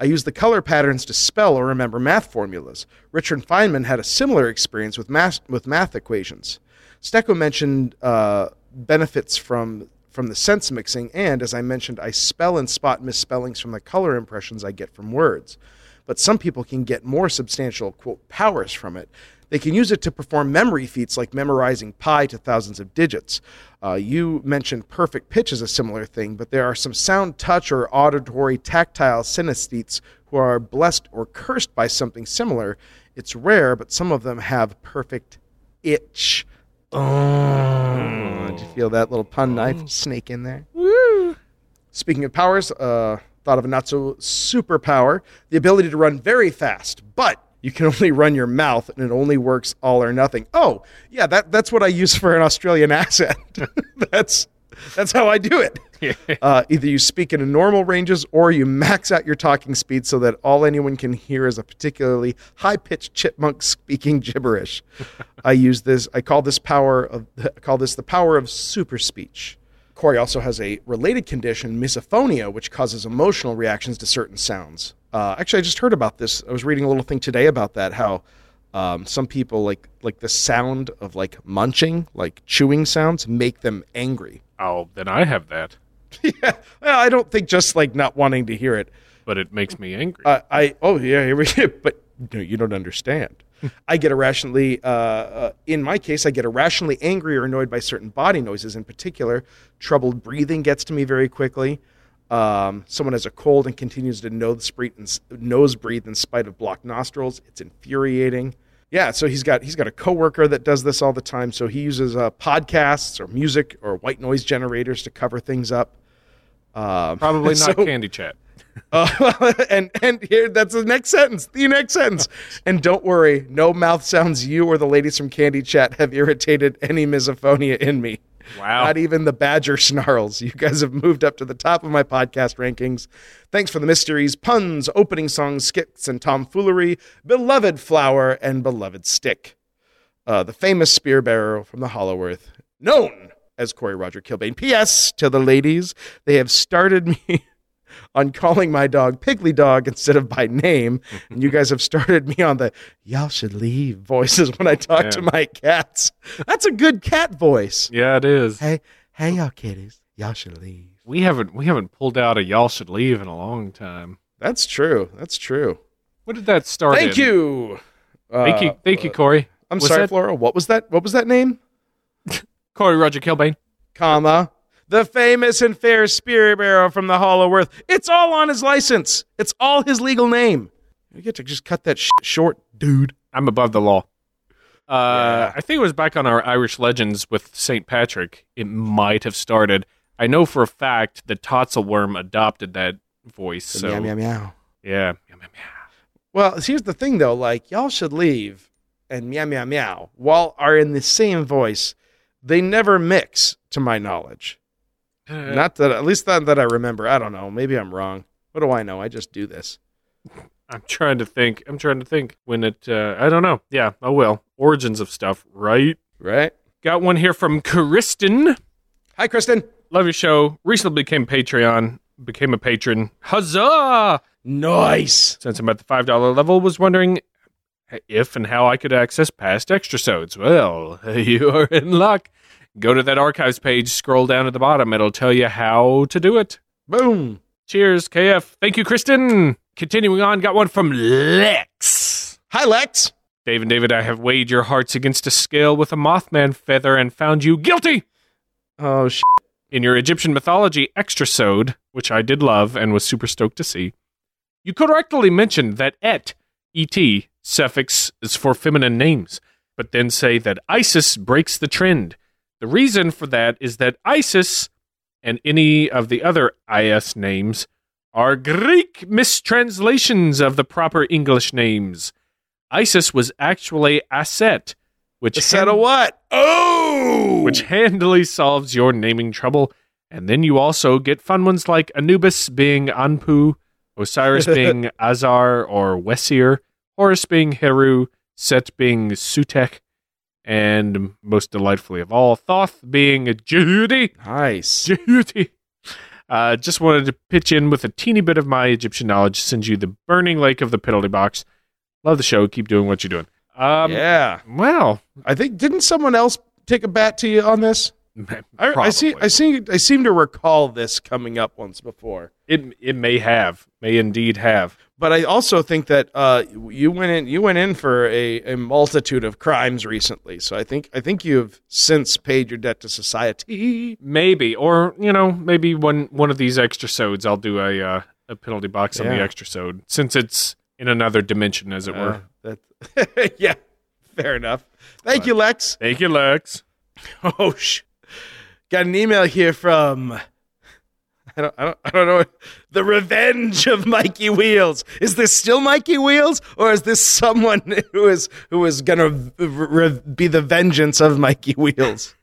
I use the color patterns to spell or remember math formulas. Richard Feynman had a similar experience with math, with math equations. Stecco mentioned uh, benefits from from the sense mixing, and as I mentioned, I spell and spot misspellings from the color impressions I get from words. But some people can get more substantial quote powers from it. They can use it to perform memory feats like memorizing pi to thousands of digits. Uh, you mentioned perfect pitch as a similar thing, but there are some sound, touch, or auditory tactile synesthetes who are blessed or cursed by something similar. It's rare, but some of them have perfect itch. Oh, did you feel that little pun knife snake in there? Woo! Speaking of powers, uh, thought of a not so superpower the ability to run very fast, but you can only run your mouth and it only works all or nothing. Oh, yeah, that, that's what I use for an Australian accent. that's that's how I do it. Uh, either you speak in normal ranges or you max out your talking speed so that all anyone can hear is a particularly high pitched chipmunk speaking gibberish. I use this, I call this power of, I call this the power of super speech. Corey also has a related condition, misophonia, which causes emotional reactions to certain sounds. Uh, actually, I just heard about this. I was reading a little thing today about that. How um, some people like like the sound of like munching, like chewing sounds, make them angry. Oh, then I have that, yeah, well, I don't think just like not wanting to hear it. but it makes me angry. Uh, I oh yeah, here we go. But no, you don't understand. I get irrationally, uh, uh, in my case, I get irrationally angry or annoyed by certain body noises. In particular, troubled breathing gets to me very quickly. Um, someone has a cold and continues to nose breathe, nose breathe in spite of blocked nostrils. It's infuriating. Yeah, so he's got he's got a coworker that does this all the time. So he uses uh, podcasts or music or white noise generators to cover things up. Um, Probably not so- Candy Chat. uh, and and here that's the next sentence. The next sentence. And don't worry, no mouth sounds you or the ladies from Candy Chat have irritated any misophonia in me. Wow. Not even the badger snarls. You guys have moved up to the top of my podcast rankings. Thanks for the mysteries, puns, opening songs, skits, and tomfoolery. Beloved flower and beloved stick. Uh, the famous spear bearer from the Hollow Earth, known as Corey Roger Kilbane. P.S. to the ladies, they have started me on calling my dog Piggly Dog instead of by name. And you guys have started me on the y'all should leave voices when I talk to my cats. That's a good cat voice. Yeah, it is. Hey, hey, y'all kitties, y'all should leave. We haven't we haven't pulled out a y'all should leave in a long time. That's true. That's true. What did that start? Thank in? you. Thank you, Uh, thank you, Corey. I'm Was sorry, that- Flora. What was that? What was that name? Corey Roger Kilbane. Comma. The famous and fair spear bearer from the Hollow Earth. It's all on his license. It's all his legal name. You get to just cut that sh- short, dude. I'm above the law. Uh, Yeah. I think it was back on our Irish legends with St. Patrick. It might have started. I know for a fact that Tatzelwurm adopted that voice. So meow, meow, meow. yeah, Meow, meow, meow. Well, here's the thing though, like y'all should leave and meow meow meow while are in the same voice, they never mix to my knowledge. Not that, at least not that I remember. I don't know. Maybe I'm wrong. What do I know? I just do this. I'm trying to think. I'm trying to think when it. Uh, I don't know. Yeah. Oh well. Origins of stuff, right? Right? Got one here from Kristen. Hi, Kristen. Love your show. Recently became Patreon. Became a patron. Huzzah! Nice. Since I'm at the five dollar level, was wondering if and how I could access past extra sodes. Well, you are in luck. Go to that archives page, scroll down to the bottom. It'll tell you how to do it. Boom. Cheers, KF. Thank you, Kristen. Continuing on, got one from Lex. Hi, Lex. Dave and David, I have weighed your hearts against a scale with a Mothman feather and found you guilty Oh, sh- in your Egyptian mythology extra sode, which I did love and was super stoked to see. You correctly mentioned that et, et, suffix is for feminine names, but then say that Isis breaks the trend. The reason for that is that Isis and any of the other IS names are Greek mistranslations of the proper English names. Isis was actually Aset, which set of what? Oh! which handily solves your naming trouble. And then you also get fun ones like Anubis being Anpu, Osiris being Azar or Wesir, Horus being Heru, Set being Sutek, and most delightfully of all, Thoth being a Djehuty. Nice. Djehuty. Uh, just wanted to pitch in with a teeny bit of my Egyptian knowledge, send you the burning lake of the penalty box. Love the show. Keep doing what you're doing. Um, yeah. Well, I think, didn't someone else take a bat to you on this? I, I see. I see. I seem to recall this coming up once before. It it may have, may indeed have. But I also think that uh, you went in. You went in for a, a multitude of crimes recently. So I think I think you've since paid your debt to society. Maybe, or you know, maybe one one of these extra sodes, I'll do a uh, a penalty box on the extra sode since it's in another dimension, as it were. Uh, that, yeah, fair enough. Thank you, Lex. Thank you, Lex. Oh, sh- got an email here from. I don't, I don't, I don't know. The Revenge of Mikey Wheels. Is this still Mikey Wheels, or is this someone who is who is gonna v- re- be the vengeance of Mikey Wheels?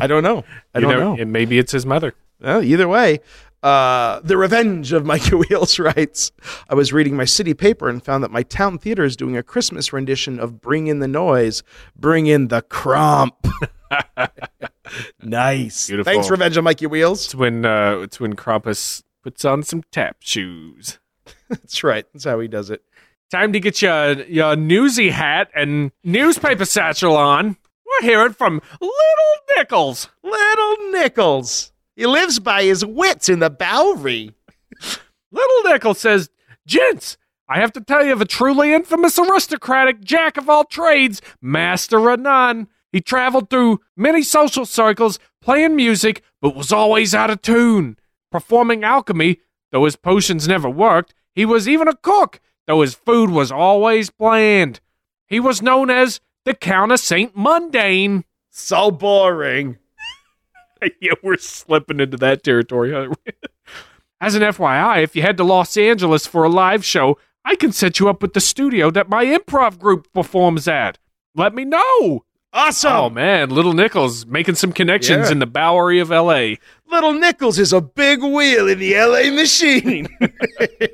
I don't know. I You don't know. and maybe it's his mother. Well, either way, uh, the Revenge of Mikey Wheels writes I was reading my city paper and found that my town theater is doing a Christmas rendition of Bring in the Noise, Bring in the Crump. nice. Beautiful. Thanks, Revenge of Mikey Wheels. It's when uh, it's when Krampus puts on some tap shoes. That's right. That's how he does it. Time to get your your newsy hat and newspaper satchel on. We're hearing from Little Nichols. Little Nichols. He lives by his wits in the Bowery. Little Nickel says, Gents, I have to tell you of a truly infamous aristocratic jack of all trades, Master of none. He traveled through many social circles, playing music, but was always out of tune. Performing alchemy, though his potions never worked, he was even a cook, though his food was always bland. He was known as the Count of Saint Mundane. So boring. yeah, we're slipping into that territory. aren't we? As an FYI, if you head to Los Angeles for a live show, I can set you up with the studio that my improv group performs at. Let me know. Awesome. Oh man, Little Nichols making some connections Yeah. in the Bowery of LA. Little Nichols is a big wheel in the LA machine.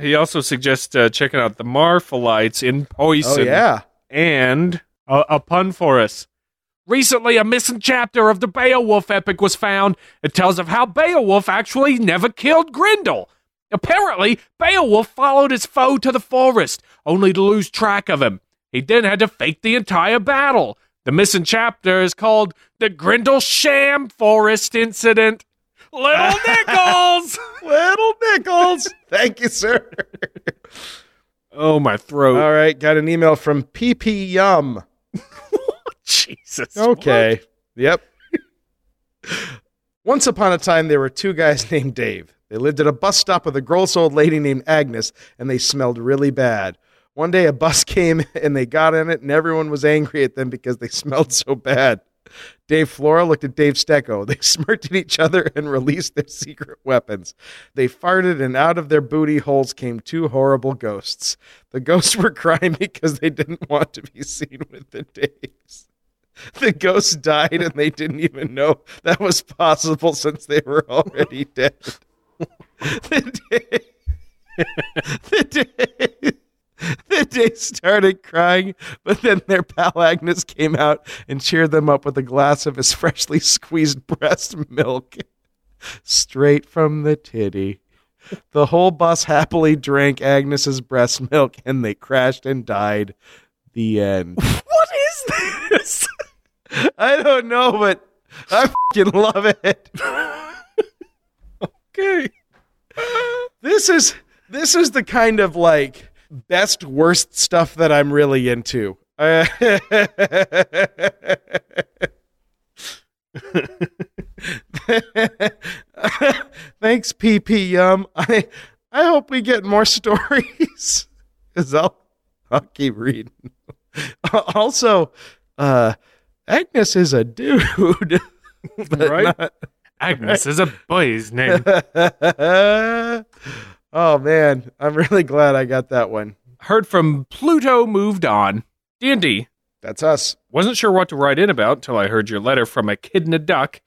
He also suggests uh, checking out the Marfa lights in Poison. oh, yeah. and a, a pun for us. Recently, a missing chapter of the Beowulf epic was found. It tells of how Beowulf actually never killed Grendel. Apparently, Beowulf followed his foe to the forest, only to lose track of him. He then had to fake the entire battle. The missing chapter is called the Grendel Sham Forest Incident. Little Nichols! Little Nichols. Thank you, sir. oh, my throat. All right. Got an email from PP Yum. Jesus. Okay. Yep. Once upon a time, there were two guys named Dave. They lived at a bus stop with a gross old lady named Agnes, and they smelled really bad. One day, a bus came and they got in it, and everyone was angry at them because they smelled so bad. Dave Flora looked at Dave Stecco. They smirked at each other and released their secret weapons. They farted, and out of their booty holes came two horrible ghosts. The ghosts were crying because they didn't want to be seen with the Daves. the ghosts died and they didn't even know that was possible since they were already dead. the day, the day, the day started crying, but then their pal Agnes came out and cheered them up with a glass of his freshly squeezed breast milk, straight from the titty. The whole bus happily drank Agnes's breast milk and they crashed and died. The end. What is this? I don't know, but I fucking love it. okay. This is this is the kind of like best worst stuff that I'm really into. Uh, Thanks, PP Yum. I I hope we get more stories. Cause I'll I'll keep reading. also, uh, Agnes is a dude, Right? not- Agnes is a boy's name. Oh man, I'm really glad I got that one. Heard from Pluto moved on. D&D. That's us. Wasn't sure what to write in about until I heard your letter from a kid and a duck.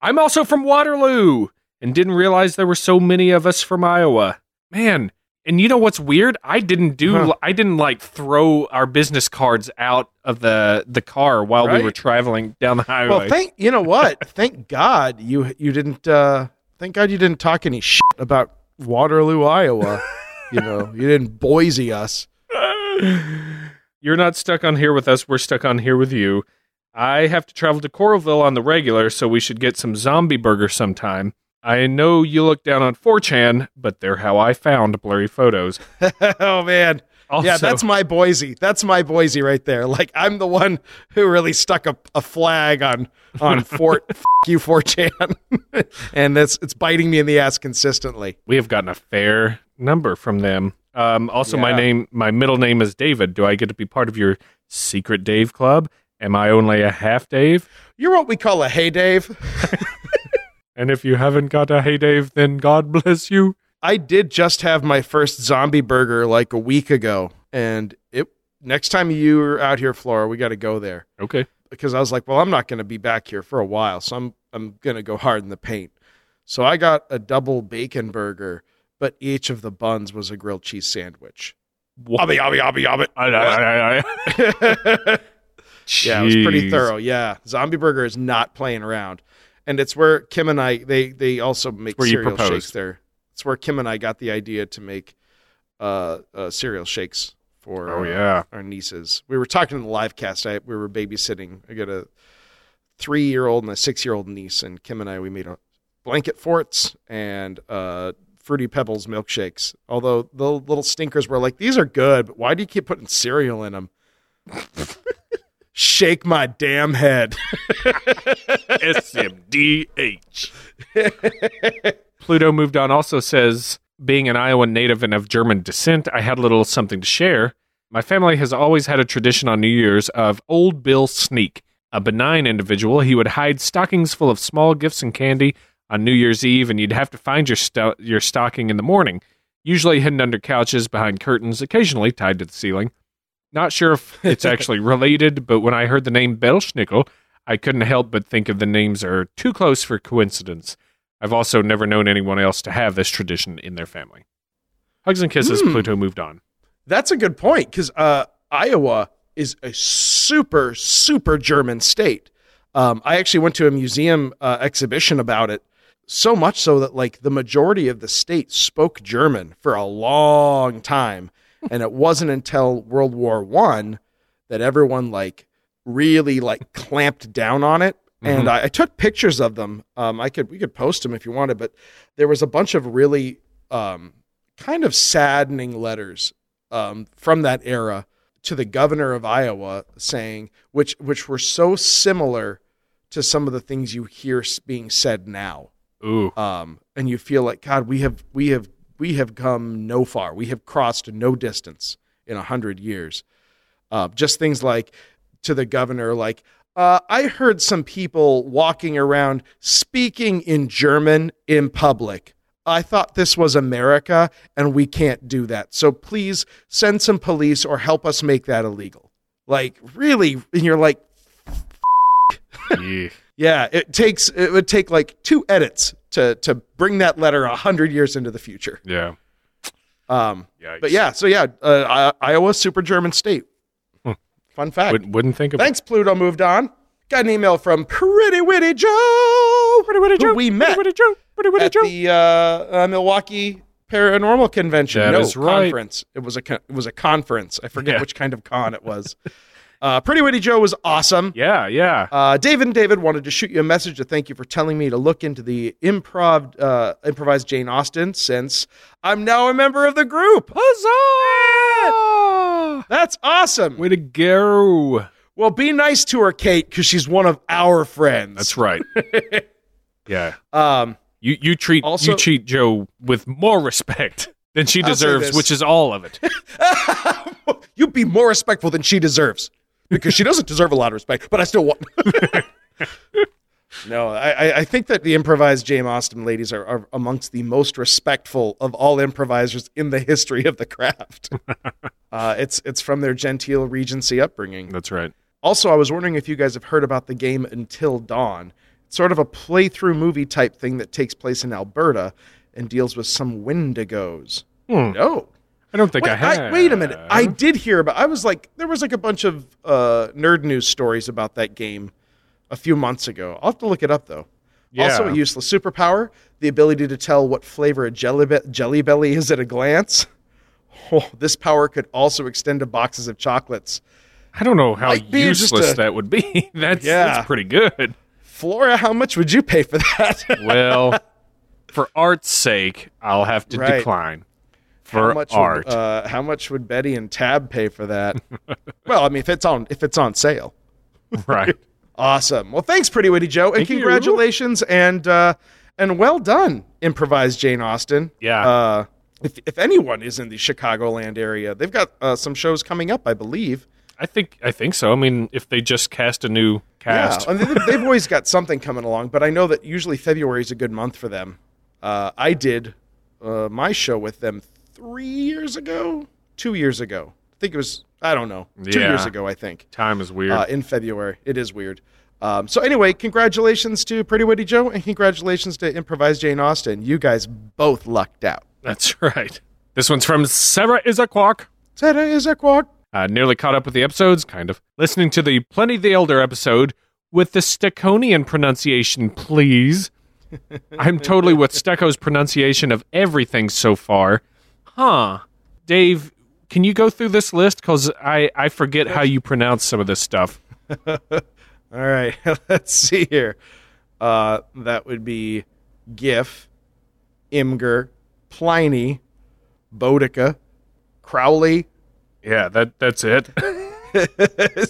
I'm also from Waterloo and didn't realize there were so many of us from Iowa. Man, and you know what's weird? I didn't do Huh. I didn't like throw our business cards out of the the car while we were traveling down the highway. Well, thank you know what? thank God you you didn't. uh Thank God you didn't talk any shit about Waterloo, Iowa. you know, you didn't Boise us. You're not stuck on here with us. We're stuck on here with you. I have to travel to Coralville on the regular, so we should get some zombie burger sometime. I know you look down on 4chan, but they're how I found blurry photos. oh man. Also, yeah, that's my Boise. That's my Boise right there. Like I'm the one who really stuck a, a flag on on Fort f- you 4chan, and that's it's biting me in the ass consistently. we have gotten a fair number from them. Um, also, my name, my middle name is David. Do I get to be part of your secret Dave club? Am I only a half Dave? You're what we call a hey Dave. And if you haven't got a hey Dave, then God bless you. I did just have my first zombie burger like a week ago, and it. Next time you're out here, Flora, we got to go there Okay. because I was like, well, I'm not going to be back here for a while, so I'm I'm going to go hard in the paint. So I got a double bacon burger, but each of the buns was a grilled cheese sandwich. Obby, obby, obby, obby. I, I, I, I. yeah, it was pretty thorough. Yeah, Zombie Burger is not playing around, and it's where Kim and I they they also make cereal shakes there. It's where Kim and I got the idea to make uh, uh cereal shakes for Oh yeah. our nieces. We were talking in the live cast. I, we were babysitting. I got a three year old and a six year old niece, and Kim and I we made a blanket forts and uh, fruity pebbles milkshakes. Although the little stinkers were like, "These are good, but why do you keep putting cereal in them?" Shake my damn head. SMDH. Pluto moved on also says, being an Iowa native and of German descent, I had a little something to share. My family has always had a tradition on New Year's of Old Bill Sneak. A benign individual, he would hide stockings full of small gifts and candy on New Year's Eve, and you'd have to find your, sto- your stocking in the morning, usually hidden under couches, behind curtains, occasionally tied to the ceiling. Not sure if it's actually related, but when I heard the name Belsnickel, I couldn't help but think of the names are too close for coincidence. I've also never known anyone else to have this tradition in their family. Hugs and kisses, Hmm. Pluto moved on. That's a good point because uh, Iowa is a super, super German state. Um, I actually went to a museum uh, exhibition about it, so much so that like the majority of the state spoke German for a long time, and it wasn't until World War One that everyone like really like clamped down on it. And I, I took pictures of them. Um, I could we could post them if you wanted, but there was a bunch of really um, kind of saddening letters um, from that era to the governor of Iowa saying, which which were so similar to some of the things you hear being said now, Ooh. um, and you feel like God, we have we have we have come no far, we have crossed no distance in a hundred years. Uh, just things like to the governor, like uh, I heard some people walking around speaking in German in public. I thought this was America and we can't do that. So please send some police or help us make that illegal. Like, really? And you're like, Yeah. Yeah, it takes it would take like two edits to to bring that letter a hundred years into the future. Yeah. Um, Yikes. but yeah, so yeah, uh, Iowa, super German state. Fun fact. Would, wouldn't think of Thanks, Pluto. Moved on. Got an email from Pretty Witty Joe. Pretty Witty Joe. We met Pretty Witty Joe. Pretty Witty at Joe. the uh, uh, Milwaukee Paranormal Convention. That no, is right. conference. It was a con- it was a conference. I forget Yeah. which kind of con it was. uh, Pretty Witty Joe was awesome. Yeah, yeah. Uh, David and David wanted to shoot you a message to thank you for telling me to look into the improv, uh, improvised Jane Austen since I'm now a member of the group. Huzzah! That's awesome. Way to go. Well, be nice to her, Kate, because she's one of our friends. That's right. yeah. Um, You you treat Also- you treat Joe with more respect than she deserves, which is all of it. you'd be more respectful than she deserves because she doesn't deserve a lot of respect, but I still want. no, I, I- I think that the improvised Jane Austen ladies are, are amongst the most respectful of all improvisers in the history of the craft. uh, it's it's from their genteel Regency upbringing. That's right. Also, I was wondering if you guys have heard about the game Until Dawn. It's sort of a playthrough movie type thing that takes place in Alberta and deals with some Wendigos. Hmm. No. I don't think Wait, I have. wait a minute. I did hear about. I was like, there was like a bunch of uh, nerd news stories about that game a few months ago. I'll have to look it up though. Also, a useless superpower: the ability to tell what flavor a jelly, be- jelly belly is at a glance. Oh, this power could also extend to boxes of chocolates. I don't know how useless a- that would be. that's Yeah. that's pretty good. Flora, how much would you pay for that? Well, for art's sake, I'll have to Right. decline. how For much art. Would, uh, how much would Betty and Tab pay for that? well, I mean, if it's on if it's on sale. right. Awesome. Well, thanks, Pretty Witty Joe, and Thank you. congratulations and uh, and well done, improvised Jane Austen. Yeah. Uh, if if anyone is in the Chicagoland area, they've got uh, some shows coming up, I believe. I think I think so. I mean, if they just cast a new cast, Yeah, and they've, they've always got something coming along, but I know that usually February is a good month for them. Uh, I did uh, my show with them three years ago, two years ago. I think it was. I don't know. Two Yeah. years ago, I think. time is weird. uh, in February. It is weird. Um, so anyway, congratulations to Pretty Witty Joe and congratulations to Improvised Jane Austen. You guys both lucked out. That's right. This one's from Sarah Isaquak. Sarah is a quack. Uh, nearly caught up with the episodes, kind of. Listening to the Pliny the Elder episode with the Steconian pronunciation, please. I'm totally with Stecco's pronunciation of everything so far. Huh. Dave, can you go through this list? Because I, I forget how you pronounce some of this stuff. All right, let's see here. Uh, that would be Gif, Imgur, Pliny, Boudica, Crowley, Yeah, that that's it.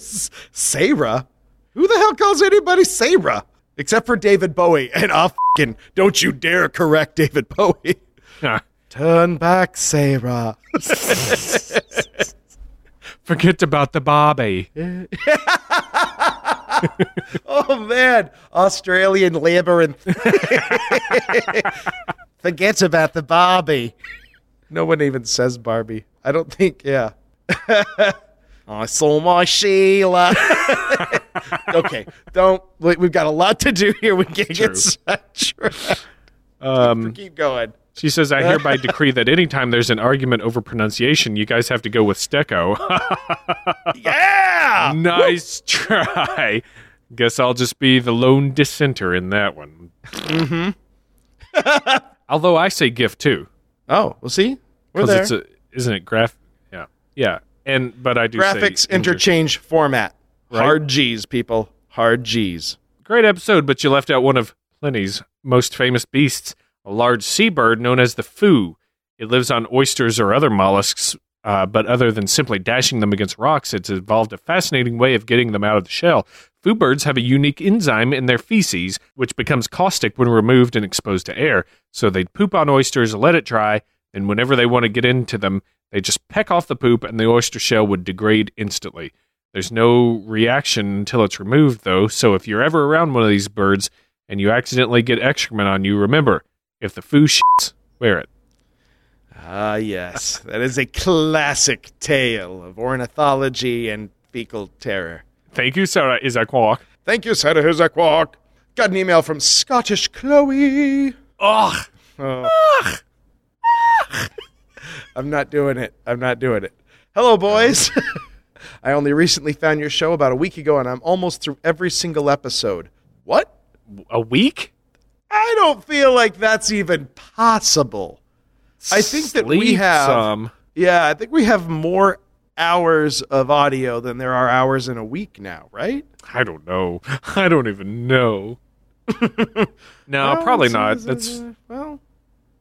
Sarah. Who the hell calls anybody Sarah? Except for David Bowie. And I'll fing don't you dare correct David Bowie. Turn back, Sarah. Forget about the Bobby. Oh man, Australian labyrinth. Forget about the Barbie. No one even says Barbie. I don't think. Yeah. I saw my Sheila. okay, don't. we- We've got a lot to do here. We can't True. get sidetracked. Um, Keep going. She says, I hereby decree that anytime there's an argument over pronunciation, you guys have to go with Stecco. Yeah. nice try. Guess I'll just be the lone dissenter in that one. Mm-hmm. Although I say gift too, Oh, well, see, we're there. it's a isn't it graph? Yeah, yeah. And but I do Graphics interchange format. Right. Hard G's, people. Hard G's. Great episode, but you left out one of Pliny's most famous beasts, a large seabird known as the foo. It lives on oysters or other mollusks, uh, but other than simply dashing them against rocks, it's evolved a fascinating way of getting them out of the shell. Foo birds have a unique enzyme in their feces, which becomes caustic when removed and exposed to air. So they'd poop on oysters, let it dry, and whenever they want to get into them, they just peck off the poop and the oyster shell would degrade instantly. There's no reaction until it's removed, though, so if you're ever around one of these birds and you accidentally get excrement on you, remember, if the foo shits, wear it. Ah, yes. that is a classic tale of ornithology and fecal terror. Thank you, Sarah Isaquak. Thank you, Sarah. Quark. Got an email from Scottish Chloe. Ugh. Oh. I'm not doing it. I'm not doing it. Hello, boys. I only recently found your show about a week ago, and I'm almost through every single episode. What? A week? I don't feel like that's even possible. I think that we have- some. Yeah, I think we have more hours of audio than there are hours in a week now, right? I don't know. I don't even know. no, Well, probably not. That's it's- well,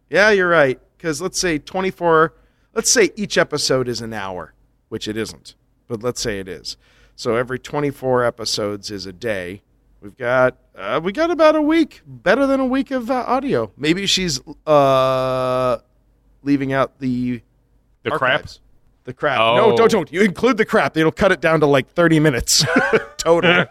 yeah, you're right. Because let's say 24. Let's say each episode is an hour, which it isn't, but let's say it is. So every 24 episodes is a day. We've got uh, we got about a week, better than a week of uh, audio. Maybe she's uh, leaving out the the crap. The crap. Oh. No, don't don't. You include the crap. It'll cut it down to like 30 minutes total.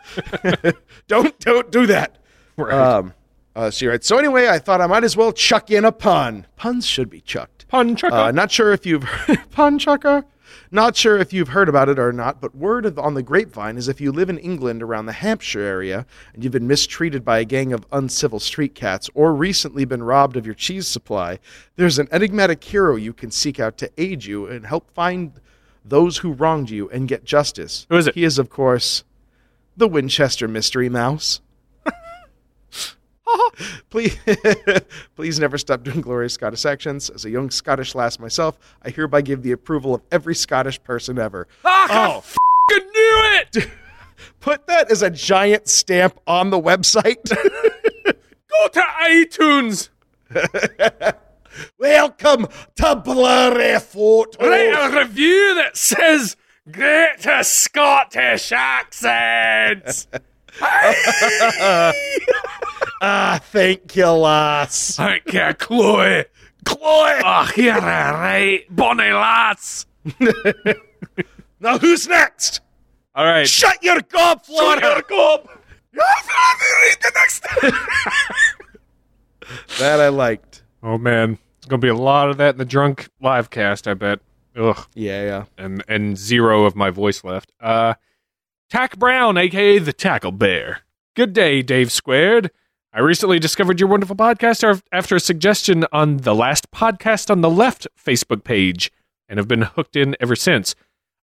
don't don't do that. Right. Um, uh, so, right. so anyway, I thought I might as well chuck in a pun. Puns should be chucked. Pun chucker. Uh, not sure if you've pun chucker. Not sure if you've heard about it or not, but word of, on the grapevine is if you live in England around the Hampshire area and you've been mistreated by a gang of uncivil street cats or recently been robbed of your cheese supply, there's an enigmatic hero you can seek out to aid you and help find those who wronged you and get justice. Who is it? He is, of course, the Winchester Mystery Mouse. please, please never stop doing glorious Scottish accents. As a young Scottish lass myself, I hereby give the approval of every Scottish person ever. ah, I f***ing knew it! Put that as a giant stamp on the website. Go to iTunes. Welcome to Blurry Photo. Write a review that says great Scottish accents. Ah, thank you, lass. Thank you, Chloe. Chloe. Oh, you're a right, bonny lass. Now, who's next? All right. Shut your gob, Flora. Shut your gob. You read the next. that I liked. Oh man, it's gonna be a lot of that in the drunk live cast. I bet. Ugh, Yeah, yeah. and and zero of my voice left. Uh, Tack Brown, aka the Tackle Bear. Good day, Dave Squared. I recently discovered your wonderful podcast after a suggestion on the last podcast on the left Facebook page, and have been hooked in ever since.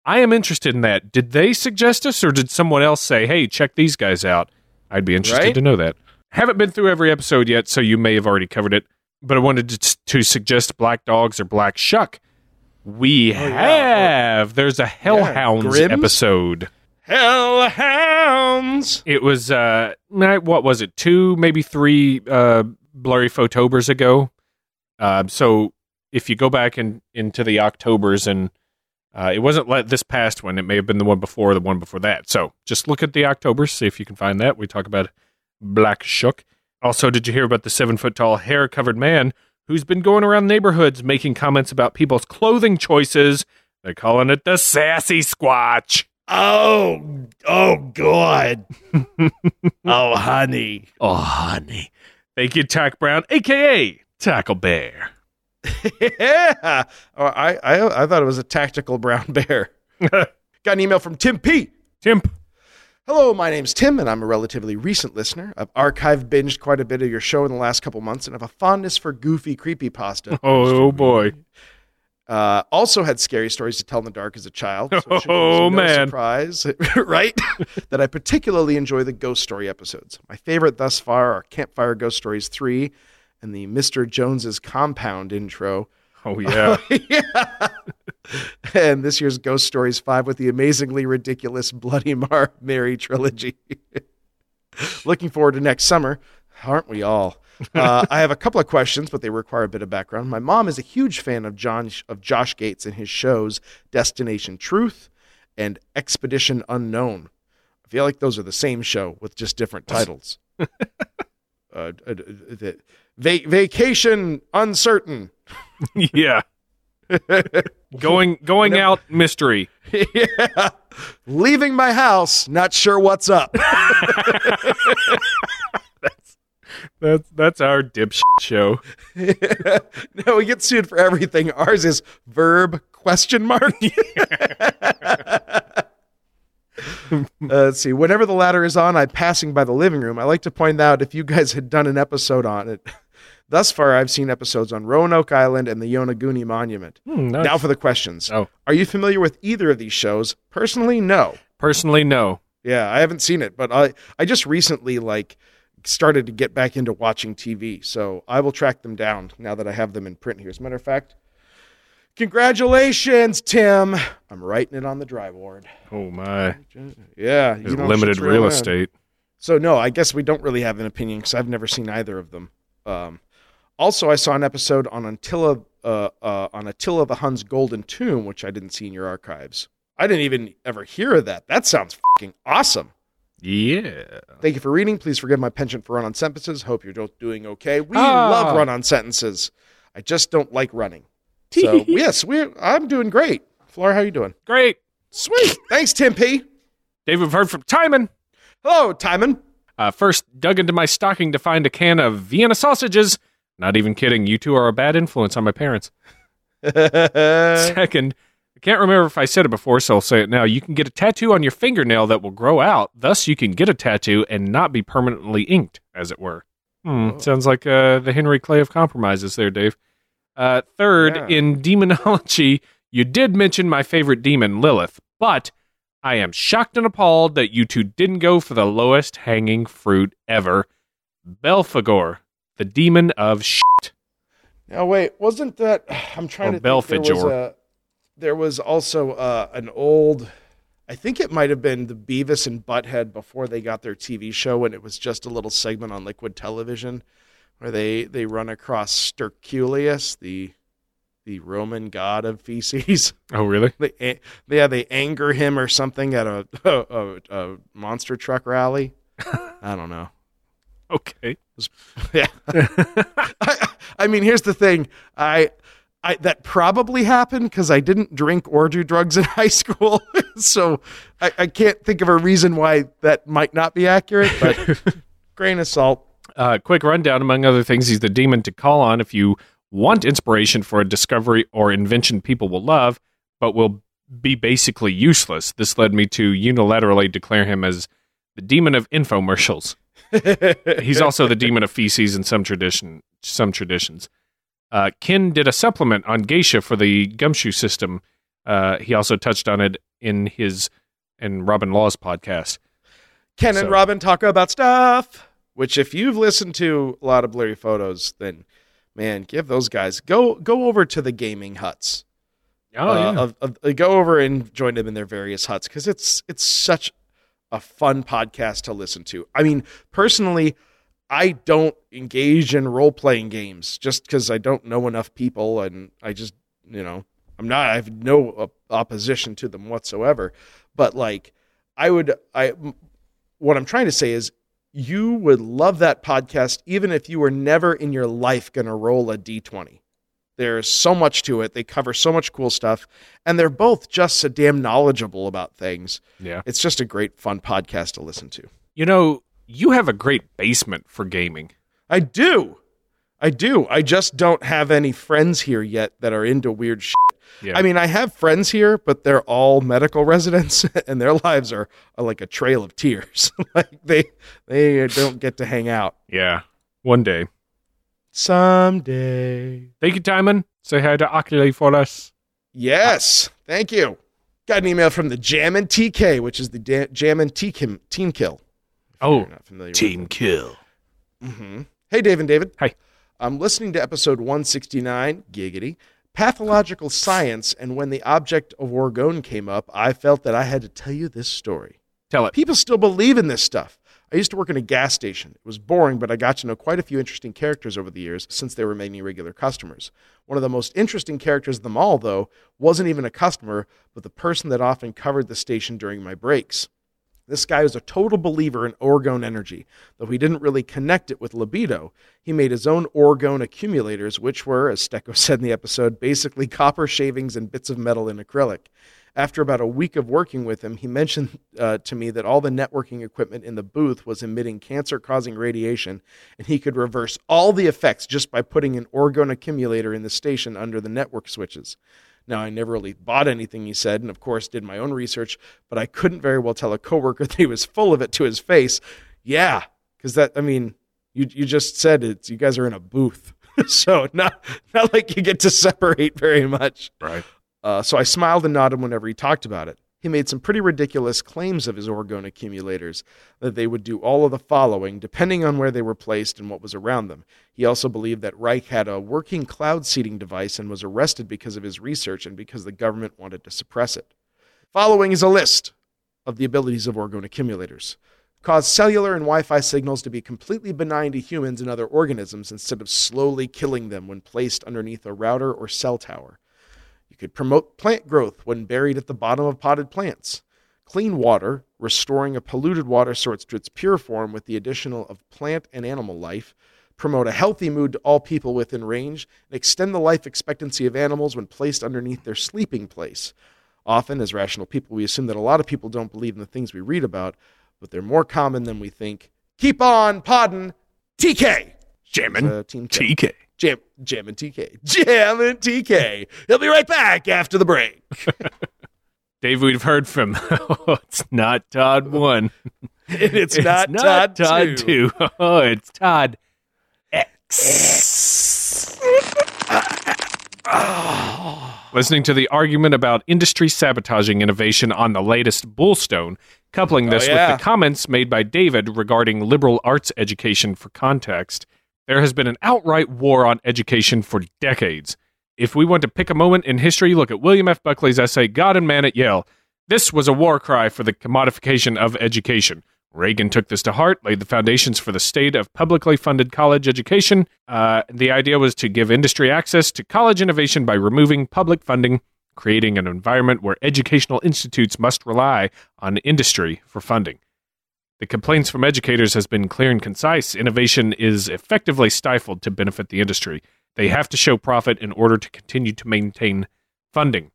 I am interested in that. Did they suggest us, or did someone else say, "Hey, check these guys out"? I'd be interested Right? to know that. Haven't been through every episode yet, so you may have already covered it. But I wanted to, to suggest Black Dogs or Black Shuck. We Oh, yeah. have. There's a Hellhounds Grimm's? episode. Hellhounds. It was uh, what was it? Two, maybe three uh, blurry photobers ago. Uh, so if you go back in, into the Octobers and uh, it wasn't like this past one, it may have been the one before, the one before that. So just look at the Octobers, see if you can find that. We talk about Black Shuck. Also, did you hear about the seven foot tall hair covered man who's been going around neighborhoods making comments about people's clothing choices? They're calling it the sassy squatch. Oh, oh, God. oh, honey. Oh, honey. Thank you, Tack Brown, aka Tackle Bear. yeah. Oh, I, I I thought it was a tactical brown bear. Got an email from Tim P. Tim. Hello, my name's Tim, and I'm a relatively recent listener. I've archived binged quite a bit of your show in the last couple months, and have a fondness for goofy creepy creepypasta. Oh, boy. Uh, also had scary stories to tell in the dark as a child. So it should be Oh, no man. surprise, right? that I particularly enjoy the ghost story episodes. My favorite thus far are Campfire Ghost Stories 3 and the Mr. Jones's Compound intro. Oh, yeah. yeah. and this year's Ghost Stories 5 with the amazingly ridiculous Bloody Mar- Mary trilogy. Looking forward to next summer. Aren't we all? Uh, I have a couple of questions, but they require a bit of background. My mom is a huge fan of John of Josh Gates and his shows Destination Truth and Expedition Unknown. I feel like those are the same show with just different titles. uh, va- vacation Uncertain. yeah. Going going out mystery. yeah. Leaving my house, not sure what's up. That's that's that's our dipshit show. no, we get sued for everything. Ours is verb question mark. Uh, let's see. Whenever the ladder is on, I'm passing by the living room. I like to point out if you guys had done an episode on it. Thus far, I've seen episodes on Roanoke Island and the Yonaguni Monument. Hmm, nice. Now for the questions. Oh. Are you familiar with either of these shows? Personally, no. Personally, no. Yeah, I haven't seen it, but I I just recently like started to get back into watching TV, so I will track them down now that I have them in print here. As a matter of fact, congratulations, Tim. I'm writing it on the dry board. Oh my. Yeah, There's limited real estate. So no, I guess we don't really have an opinion because I've never seen either of them. Um, also, I saw an episode on Attila uh, uh, on Attila the Hun's Golden Tomb, which I didn't see in your archives. I didn't even ever hear of that. That sounds fucking awesome. Yeah. Thank you for reading. Please forgive my penchant for run-on sentences. Hope you're both doing okay. We Ah. love run-on sentences. I just don't like running. So yes, we I'm doing great. Flora, how are you doing? Great. Sweet. Thanks, Tim P. David, we've heard from Timon. Hello, Timon. Uh, first, dug into my stocking to find a can of Vienna sausages. Not even kidding. You two are a bad influence on my parents. Second, can't remember if I said it before, so I'll say it now. You can get a tattoo on your fingernail that will grow out. Thus, you can get a tattoo and not be permanently inked, as it were. Hmm, sounds like uh, the Henry Clay of compromises there, Dave. Uh, third, Yeah. in demonology, you did mention my favorite demon, Lilith, but I am shocked and appalled that you two didn't go for the lowest hanging fruit ever Belphegor, the demon of shit. Now wait, wasn't that I'm trying Or to think there was, Belphegor. There was also uh, an old I think it might have been the Beavis and Butthead before they got their TV show and it was just a little segment on liquid television where they they run across Sterculius, the the Roman god of feces. Oh, really? they, yeah, they anger him or something at a a, a, a monster truck rally. I don't know. Okay. Yeah. I, I mean, here's the thing. I, I that probably happened because I didn't drink or do drugs in high school, so I, I can't think of a reason why that might not be accurate. But grain of salt. Uh, quick rundown, among other things, he's the demon to call on if you want inspiration for a discovery or invention people will love, but will be basically useless. This led me to unilaterally declare him as the demon of infomercials. He's also the demon of feces in some tradition, some traditions. Uh, Ken did a supplement on geisha for the gumshoe system. Uh, he also touched on it in his and Robin Laws' podcast. Ken So- and Robin talk about stuff. Which, if you've listened to a lot of blurry photos, then man, give those guys go go over to the gaming huts. Oh uh, uh, go over and join them in their various huts because it's it's such a fun podcast to listen to. I mean, personally, I don't engage in role playing games just because I don't know enough people, and I just you know I'm not I have no op- opposition to them whatsoever. But like, I would I m- what I'm trying to say is. You would love that podcast even if you were never in your life going to roll a d20. There's so much to it. They cover so much cool stuff, and they're both just so damn knowledgeable about things. yeah. It's just a great, fun podcast to listen to. You know, you have a great basement for gaming. I do. I do. I just don't have any friends here yet that are into weird shit. Yeah. I mean, I have friends here, but they're all medical residents, and their lives are, are like a trail of tears. like they they don't get to hang out. Yeah. One day. Someday. Thank you, Timon. Say hi to Oculi for us. Yes, thank you. Got an email from the Jam and TK, which is the da- Jammin' Team Team Kill. Oh, not familiar with kill. Mm-hmm. Hey, Dave and David. Hi. I'm listening to episode 169, Giggity, Pathological Science, and when the object of Orgone came up, I felt that I had to tell you this story. Tell it. People still believe in this stuff. I used to work in a gas station. It was boring, but I got to know quite a few interesting characters over the years since they were many regular customers. One of the most interesting characters of them all, though, wasn't even a customer, but the person that often covered the station during my breaks. This guy was a total believer in orgone energy. Though he didn't really connect it with libido, he made his own orgone accumulators, which were, as Stecco said in the episode, basically copper shavings and bits of metal in acrylic. After about a week of working with him, he mentioned uh, to me that all the networking equipment in the booth was emitting cancer causing radiation, and he could reverse all the effects just by putting an orgone accumulator in the station under the network switches. Now, I never really bought anything he said, and of course, did my own research, but I couldn't very well tell a coworker that he was full of it to his face. Yeah, because that, I mean, you, you just said it, you guys are in a booth. so, not, not like you get to separate very much. Right. Uh, so I smiled and nodded whenever he talked about it. He made some pretty ridiculous claims of his orgone accumulators that they would do all of the following, depending on where they were placed and what was around them. He also believed that Reich had a working cloud seeding device and was arrested because of his research and because the government wanted to suppress it. Following is a list of the abilities of orgone accumulators. Cause cellular and Wi Fi signals to be completely benign to humans and other organisms instead of slowly killing them when placed underneath a router or cell tower could promote plant growth when buried at the bottom of potted plants. Clean water, restoring a polluted water source to its pure form with the additional of plant and animal life. Promote a healthy mood to all people within range and extend the life expectancy of animals when placed underneath their sleeping place. Often, as rational people, we assume that a lot of people don't believe in the things we read about, but they're more common than we think. Keep on podding, TK. Jammin' Uh, Team TK. Jam, Jam and TK. Jam and TK. He'll be right back after the break. Dave, we've heard from. Oh, it's not Todd one. And it's, not, Todd, Todd two. two. Oh, it's Todd X. Listening to the argument about industry sabotaging innovation on the latest Bullstone, coupling this Oh, yeah. with the comments made by David regarding liberal arts education for context, there has been an outright war on education for decades. If we want to pick a moment in history, look at William F. Buckley's essay, God and Man at Yale. This was a war cry for the commodification of education. Reagan took this to heart, laid the foundations for the state of publicly funded college education. Uh, the idea was to give industry access to college innovation by removing public funding, creating an environment where educational institutes must rely on industry for funding. The complaints from educators has been clear and concise. Innovation is effectively stifled to benefit the industry. They have to show profit in order to continue to maintain funding.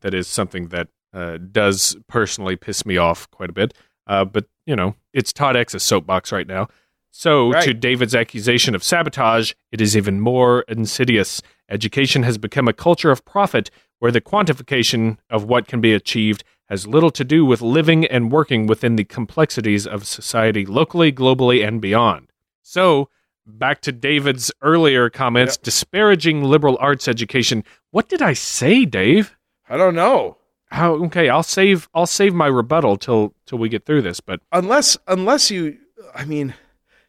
That is something that uh, does personally piss me off quite a bit. Uh, but you know, it's Todd X's soapbox right now. So, Right. to David's accusation of sabotage, it is even more insidious. Education has become a culture of profit where the quantification of what can be achieved has little to do with living and working within the complexities of society locally, globally, and beyond. So, back to David's earlier comments disparaging liberal arts education. What did I say, Dave? I don't know. How okay, I'll save I'll save my rebuttal till till we get through this, but Unless, unless you, I mean,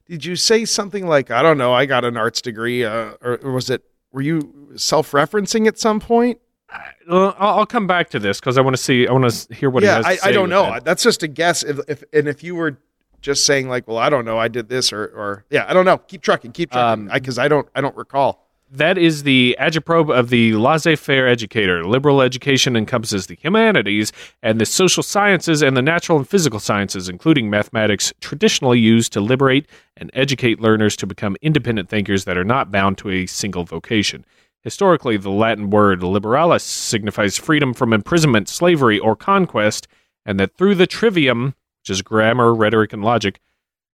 did you say something like, I don't know, I got an arts degree, uh, or, or was it, were you self referencing at some point? I'll, I'll come back to this because I want to see I want to hear what he yeah, I, I don't know. that. That's just a guess. If, if, and if you were just saying like, well, I don't know, I did this or, or yeah, I don't know. Keep trucking, keep trucking. Um, Because I don't, I don't recall. That is the agitprop of the laissez-faire educator. Liberal education encompasses the humanities and the social sciences and the natural and physical sciences, including mathematics, traditionally used to liberate and educate learners to become independent thinkers that are not bound to a single vocation. Historically, the Latin word liberalis signifies freedom from imprisonment, slavery, or conquest, and that through the trivium, which is grammar, rhetoric, and logic,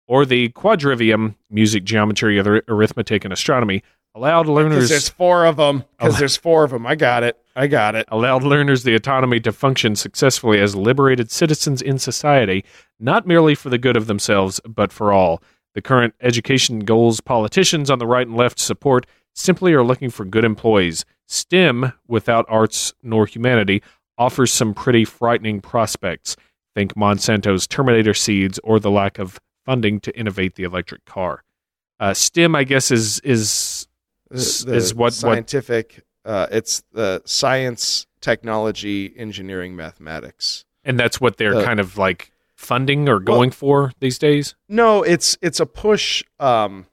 or the quadrivium, music, geometry, ar- arithmetic, and astronomy, allowed Because learners there's four of them. Because there's four of them. I got it. I got it. allowed learners the autonomy to function successfully as liberated citizens in society, not merely for the good of themselves, but for all. The current education goals politicians on the right and left support simply are looking for good employees. STEM, without arts nor humanity, offers some pretty frightening prospects. Think Monsanto's Terminator seeds or the lack of funding to innovate the electric car. Uh, STEM, I guess, is is The- is the what what scientific, uh, it's the science, technology, engineering, mathematics. and that's what they're Uh, kind of like funding or going for these days. No, it's it's a push. Um,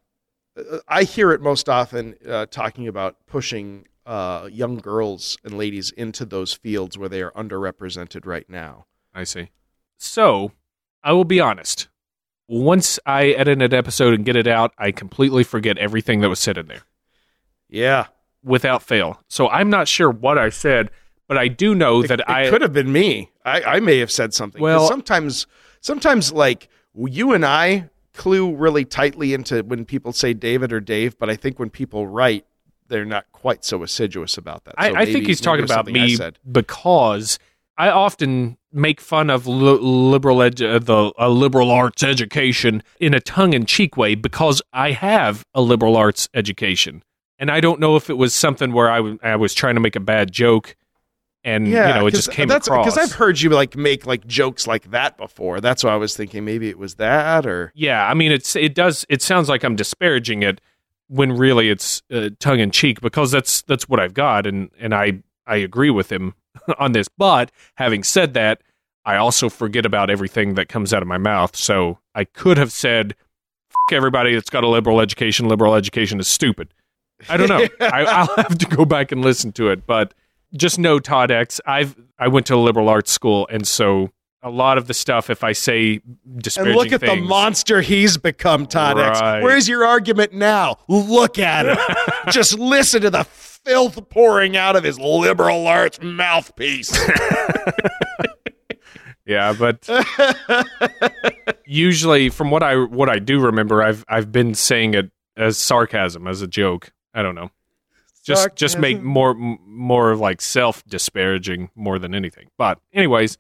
I hear it most often uh, talking about pushing uh, young girls and ladies into those fields where they are underrepresented right now. I see. So, I will be honest. Once I edit an episode and get it out, I completely forget everything that was said in there Yeah, without fail. So, I'm not sure what I said, but I do know it, that it I could have been me. I, I may have said something. Well- sometimes, sometimes like you and I clue really tightly into when people say David or Dave, but I think when people write, they're not quite so assiduous about that. I, So I think maybe- he's talking about I me because I often make fun of li- liberal edu- uh, the uh, liberal arts education in a tongue-in-cheek way because I have a liberal arts education, and I don't know if it was something where I, w- I was trying to make a bad joke, and you know it just came that's across. because I've heard you like make like jokes like that before. That's why I was thinking maybe it was that or Yeah, I mean, it's it does. It sounds like I'm disparaging it when really it's uh, tongue in cheek because that's that's what I've got, and and I I agree with him on this. But having said that, I also forget about everything that comes out of my mouth. So I could have said, "F- everybody that's got a liberal education. Liberal education is stupid." I don't know. I, I'll have to go back and listen to it, but just know, Todd X. I've I went to a liberal arts school, and so. A lot of the stuff, if I say and look at the monster he's become, Todd X. Where's your argument now? Look at him. Just listen to the filth pouring out of his liberal arts mouthpiece. Yeah, but usually, from what I what I do remember, I've I've been saying it as sarcasm, as a joke. I don't know. Just just make more more like self disparaging more than anything. But anyways,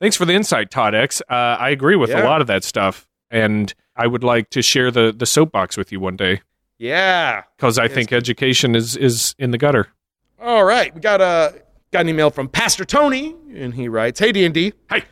thanks for the insight, Todd X. Uh, I agree with a lot of that stuff, and I would like to share the the soapbox with you one day yeah. because I Yes. think education is is in the gutter. All right, we got a got an email from Pastor Tony, and he writes, "Hey D and D, Hi.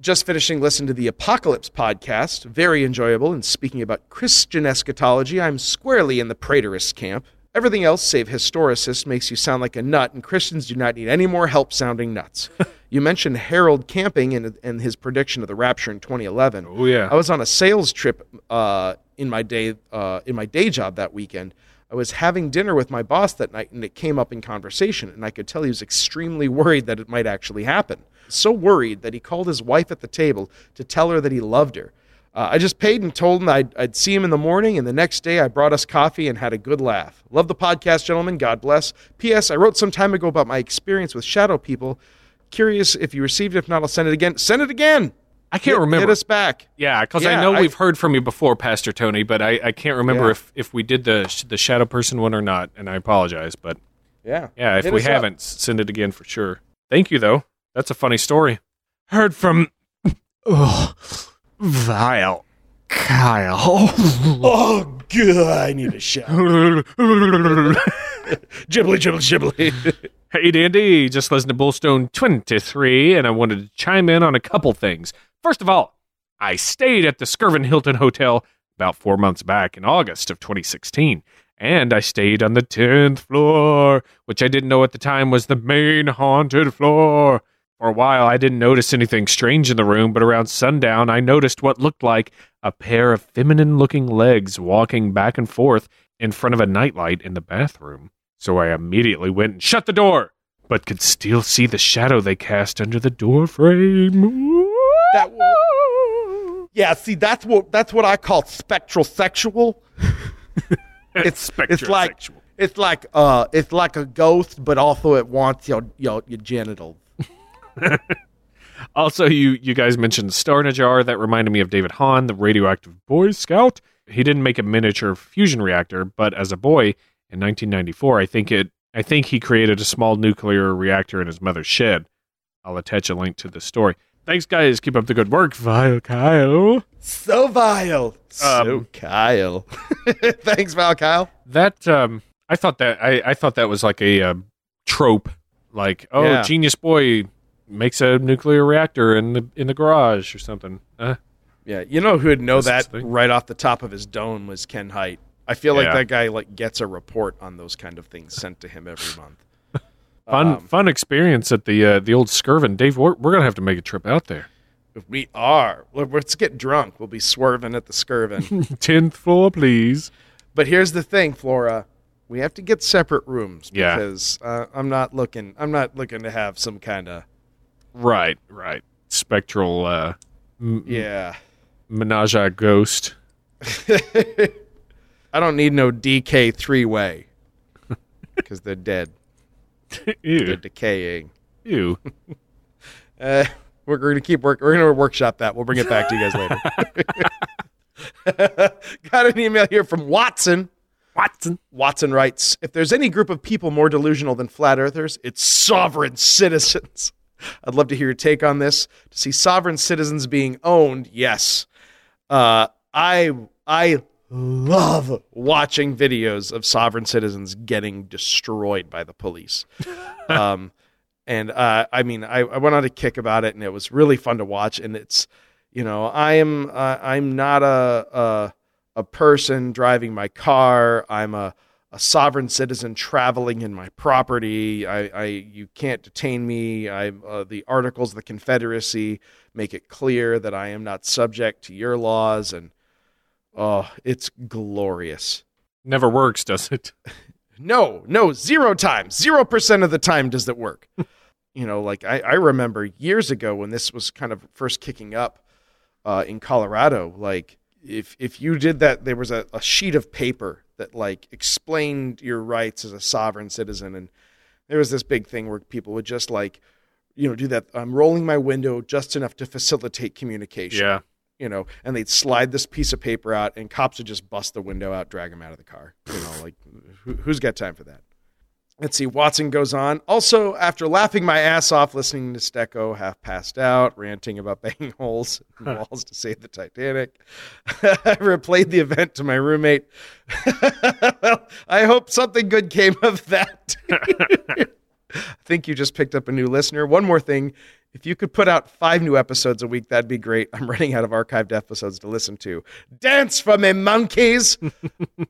just finishing listening to the Apocalypse podcast, very enjoyable. And speaking about Christian eschatology, I'm squarely in the preterist camp. Everything else, save historicist, makes you sound like a nut, and Christians do not need any more help sounding nuts. you mentioned Harold Camping and, and his prediction of the rapture in 2011. Oh yeah, I was on a sales trip uh, in my day uh, in my day job that weekend. I was having dinner with my boss that night, and it came up in conversation, and I could tell he was extremely worried that it might actually happen. So worried that he called his wife at the table to tell her that he loved her. Uh, I just paid and told him I'd, I'd see him in the morning, and the next day I brought us coffee and had a good laugh. Love the podcast, gentlemen. God bless. P.S. I wrote some time ago about my experience with shadow people. Curious if you received it. If not, I'll send it again. Send it again. I can't Hit- remember. Hit us back. Yeah, because I know I- we've heard from you before, Pastor Tony, but I, I can't remember Yeah. if, if we did the the shadow person one or not, and I apologize. But Yeah. yeah, if Hit we haven't, s- send it again for sure. Thank you, though. That's a funny story. Heard from oh, Vile Kyle. Oh, good. I need a shower. Ghibli, ghibli, ghibli. Hey, Dandy, just listened to Bullstone 23, and I wanted to chime in on a couple things. First of all, I stayed at the Skirvin Hilton Hotel about four months back in August of 2016, and I stayed on the 10th floor, which I didn't know at the time was the main haunted floor. For a while, I didn't notice anything strange in the room, but around sundown, I noticed what looked like a pair of feminine looking legs walking back and forth in front of a nightlight in the bathroom. So I immediately went and shut the door, but could still see the shadow they cast under the door frame. That Yeah, see, that's what that's what I call spectral sexual. It's it's like Spectrosexual. it's like uh it's like a ghost, but also it wants your your, your genitals. Also, you you guys mentioned Star in a Jar. That reminded me of David Hahn, the radioactive Boy Scout. He didn't make a miniature fusion reactor, but as a boy in 1994, I think it. I think he created a small nuclear reactor in his mother's shed. I'll attach a link to the story. Thanks, guys. Keep up the good work, Vile Kyle. So vile. so Um, Kyle. Thanks, Val Kyle. That um, I thought that I, I thought that was like a uh, trope, like oh, Yeah. genius boy makes a nuclear reactor in the in the garage or something. Uh, Yeah, you know who would know that right off the top of his dome was Ken Hite. I feel like Yeah. that guy like gets a report on those kind of things sent to him every month. fun Um, fun experience at the uh, the old Skirvin. Dave, we're, we're gonna have to make a trip out there. If We are. Let's get drunk. We'll be swerving at the Skirvin. Tenth floor, please. but here's the thing, Flora. We have to get separate rooms Yeah. because uh, I'm not looking. I'm not looking to have some kind of Right, right. Spectral uh, m- yeah. menage a ghost. I don't need no DK three way because they're dead. They're decaying. ew. Uh, we're going to keep work. We're going to workshop that. We'll bring it back to you guys later. Got an email here from Watson. Watson. Watson writes If there's any group of people more delusional than flat earthers, it's sovereign citizens. I'd love to hear your take on this. To see sovereign citizens being owned, yes. Uh, I I love watching videos of sovereign citizens getting destroyed by the police. um, and uh, I mean, I, I went on a kick about it, and it was really fun to watch. And it's, you know, I am uh, I'm not a, a a person driving my car. I'm a a sovereign citizen traveling in my property. I, I you can't detain me. I uh, the Articles of the Confederacy make it clear that I am not subject to your laws, and oh, it's glorious. Never works, does it? No, no, zero times, zero percent of the time does it work. you know, like I, I remember years ago when this was kind of first kicking up uh, in Colorado. Like if if you did that, there was a, a sheet of paper that like explained your rights as a sovereign citizen, and there was this big thing where people would just like, you know, do that. I'm rolling my window just enough to facilitate communication. Yeah. You know, and they'd slide this piece of paper out, and cops would just bust the window out, drag him out of the car. You know, like who, who's got time for that? Let's see. Watson goes on. Also, after laughing my ass off listening to Stecco, half passed out, ranting about banging holes in walls to save the Titanic, I replayed the event to my roommate. well, I hope something good came of that. I think you just picked up a new listener. One more thing. If you could put out five new episodes a week, that'd be great. I'm running out of archived episodes to listen to. Dance for me, monkeys.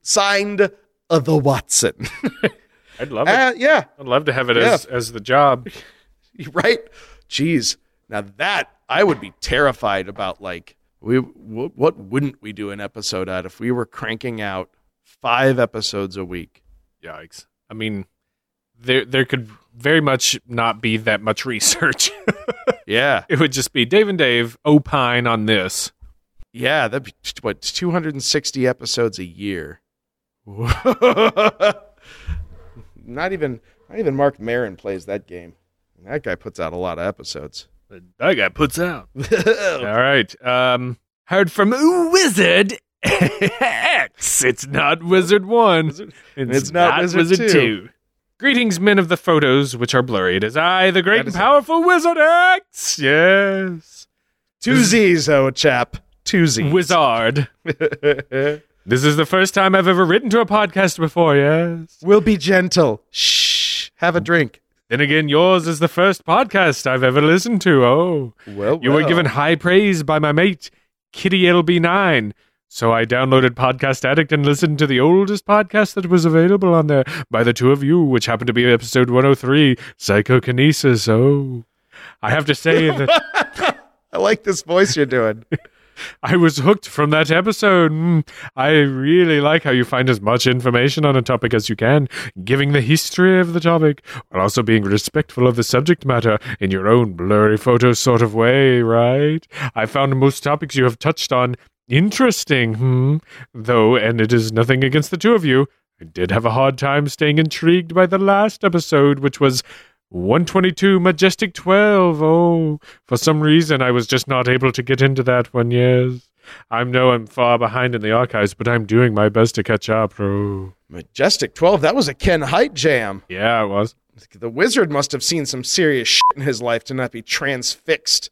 Signed, uh, the Watson. I'd love it. Uh, yeah, I'd love to have it as, as the job. right? Jeez. Now that I would be terrified about. Like, we what, what wouldn't we do an episode at if we were cranking out five episodes a week? Yikes. I mean, there there could very much not be that much research. Yeah, it would just be Dave and Dave opine on this. yeah. That'd be what 260 episodes a year. not even not even Marc Maron plays that game. That guy puts out a lot of episodes. That guy puts out. All right. Um, heard from Wizard X. It's not Wizard One. It's, It's not Wizard two. Greetings, men of the photos, which are blurry. It is I, the great and is it. powerful Wizard X. Yes. Two Z's, oh chap. Two Z's. Wizard. This is the first time I've ever written to a podcast before, yes. we'll be gentle. Shh. Have a drink. Then again, yours is the first podcast I've ever listened to. Oh. Well, You were given high praise by my mate, Kitty LB9. So I downloaded Podcast Addict and listened to the oldest podcast that was available on there by the two of you, which happened to be episode 103, Psychokinesis. Oh. I have to say that I like this voice you're doing. I was hooked from that episode. Mm, I really like how you find as much information on a topic as you can, giving the history of the topic, while also being respectful of the subject matter in your own blurry photo sort of way, right? I found most topics you have touched on interesting, hmm? though, and it is nothing against the two of you. I did have a hard time staying intrigued by the last episode, which was 122 Majestic 12. Oh, for some reason I was just not able to get into that one, yes. I know I'm far behind in the archives, but I'm doing my best to catch up. Oh. Majestic 12, that was a Ken Hite jam. Yeah, it was. The wizard must have seen some serious shit in his life to not be transfixed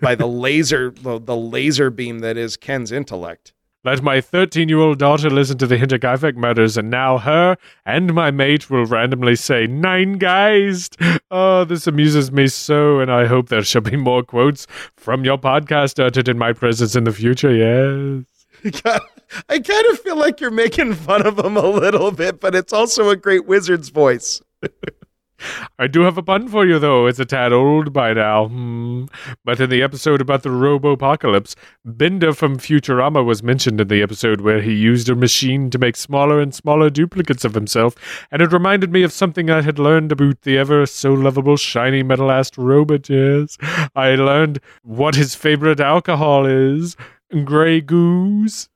by the laser the, the laser beam that is Ken's intellect. Let my 13 year old daughter listen to the Hinterkaifeck murders, and now her and my mate will randomly say, Nine guys! Oh, this amuses me so, and I hope there shall be more quotes from your podcast uttered in my presence in the future, yes. I kind of feel like you're making fun of him a little bit, but it's also a great wizard's voice. I do have a pun for you, though. It's a tad old by now. Hmm. But in the episode about the robo apocalypse, Bender from Futurama was mentioned in the episode where he used a machine to make smaller and smaller duplicates of himself, and it reminded me of something I had learned about the ever so lovable shiny metal-assed robot, yes. I learned what his favorite alcohol is. Grey Goose.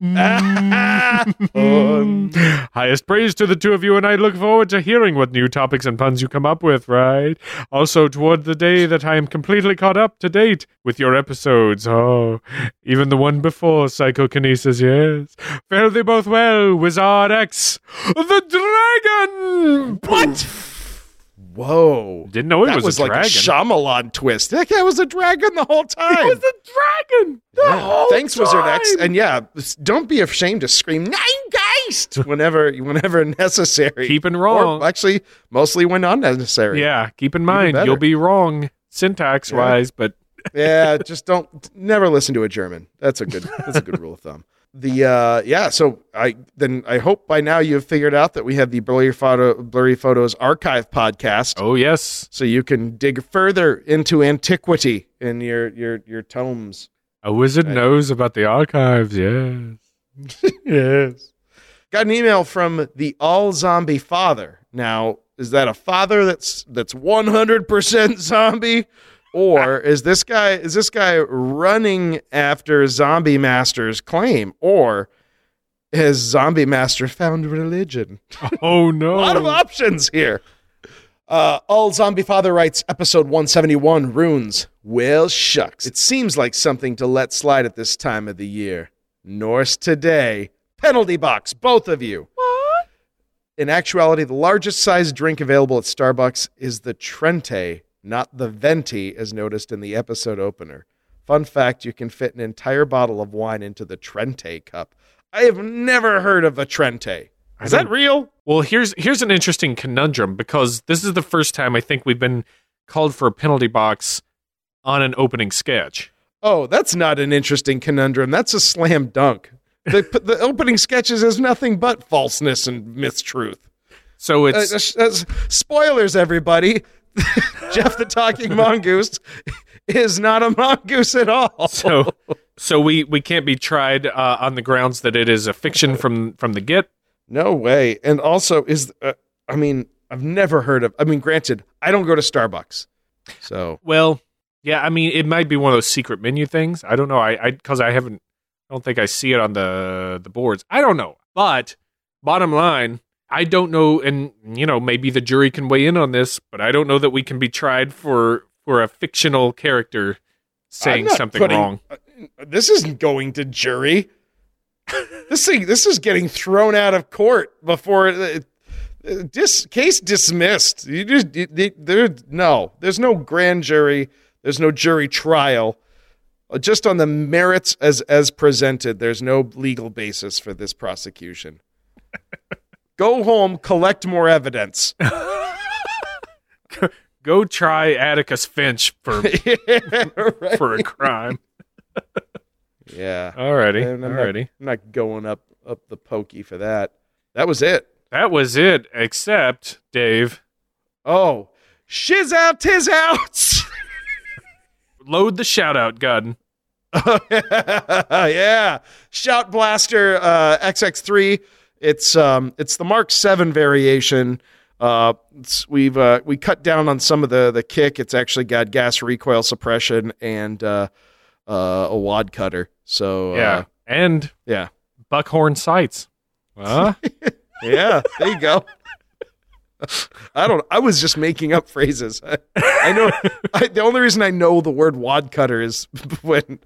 Fun. Mm. Highest praise to the two of you, and I look forward to hearing what new topics and puns you come up with, right? Also, toward the day that I am completely caught up to date with your episodes. Oh, even the one before Psychokinesis, yes. Fare thee both well, Wizard X, the dragon! What? Whoa. Didn't know it that was, was, a like dragon. a Shyamalan twist. That guy was a dragon the whole time. it was a dragon! The Yeah. whole Thanks, Wizard X. time! And yeah, don't be ashamed to scream "Nine Geist" whenever whenever necessary. Keeping Or wrong. actually, mostly when unnecessary. Yeah, keep in mind, you'll be wrong syntax wise, but yeah. Just don't never listen to a German. That's a good that's a good rule of thumb. The uh yeah, so I then I hope by now you've figured out that we have the blurry photo blurry photos archive podcast. oh, yes. So you can dig further into antiquity in your your your tomes. A wizard Right. knows about the archives, yes. yes. Got an email from the all zombie father. Now, is that a father that's that's 100% zombie or is this guy is this guy running after Zombie Master's claim or has Zombie Master found religion? Oh, no. A lot of options here. Uh, All Zombie Father writes, episode 171, Runes. Well, shucks. It seems like something to let slide at this time of the year. Norse today. Penalty box, both of you. What? In actuality, the largest size drink available at Starbucks is the Trenta, not the Venti, as noticed in the episode opener. Fun fact you can fit an entire bottle of wine into the Trenta cup. I have never heard of a Trenta. Is that real? Well, here's here's an interesting conundrum because this is the first time I think we've been called for a penalty box on an opening sketch. Oh, that's not an interesting conundrum. That's a slam dunk. The, the opening sketches is nothing but falseness and mistruth. So Uh, it's uh, uh, spoilers, everybody. Jeff the Talking Mongoose is not a mongoose at all. so so we we can't be tried uh, on the grounds that it is a fiction from from the get. no way. And also, is uh, I mean, I've never heard of. I mean, granted, I don't go to Starbucks, so Well, yeah, I mean it might be one of those secret menu things. I don't know. I I because I haven't. I don't think I see it on the the boards. I don't know. But bottom line, I don't know, and you know maybe the jury can weigh in on this, but I don't know that we can be tried for for a fictional character saying something putting- wrong. uh, This isn't going to jury. this thing, this is getting thrown out of court before uh, dis, case dismissed. You just you- you- there no, there's no grand jury. There's no jury trial. Uh, Just on the merits as as presented, there's no legal basis for this prosecution. Go home, collect more evidence. Go try Atticus Finch for Right? for a crime. Yeah. Alrighty, I'm, alrighty. Not, I'm not going up up the pokey for that. That was it. That was it. Except Dave, Oh, shiz out, tis out. load the shout out gun. yeah, Shout Blaster uh, XX3. It's um, it's the Mark Seven variation. Uh, it's, we've uh, we cut down on some of the the kick. It's actually got gas recoil suppression and uh, uh, a wad cutter. So uh, Yeah, and yeah, buckhorn sights. Huh? yeah. There you go. I don't. I was just making up phrases. I, I know. I, the only reason I know the word wad cutter is when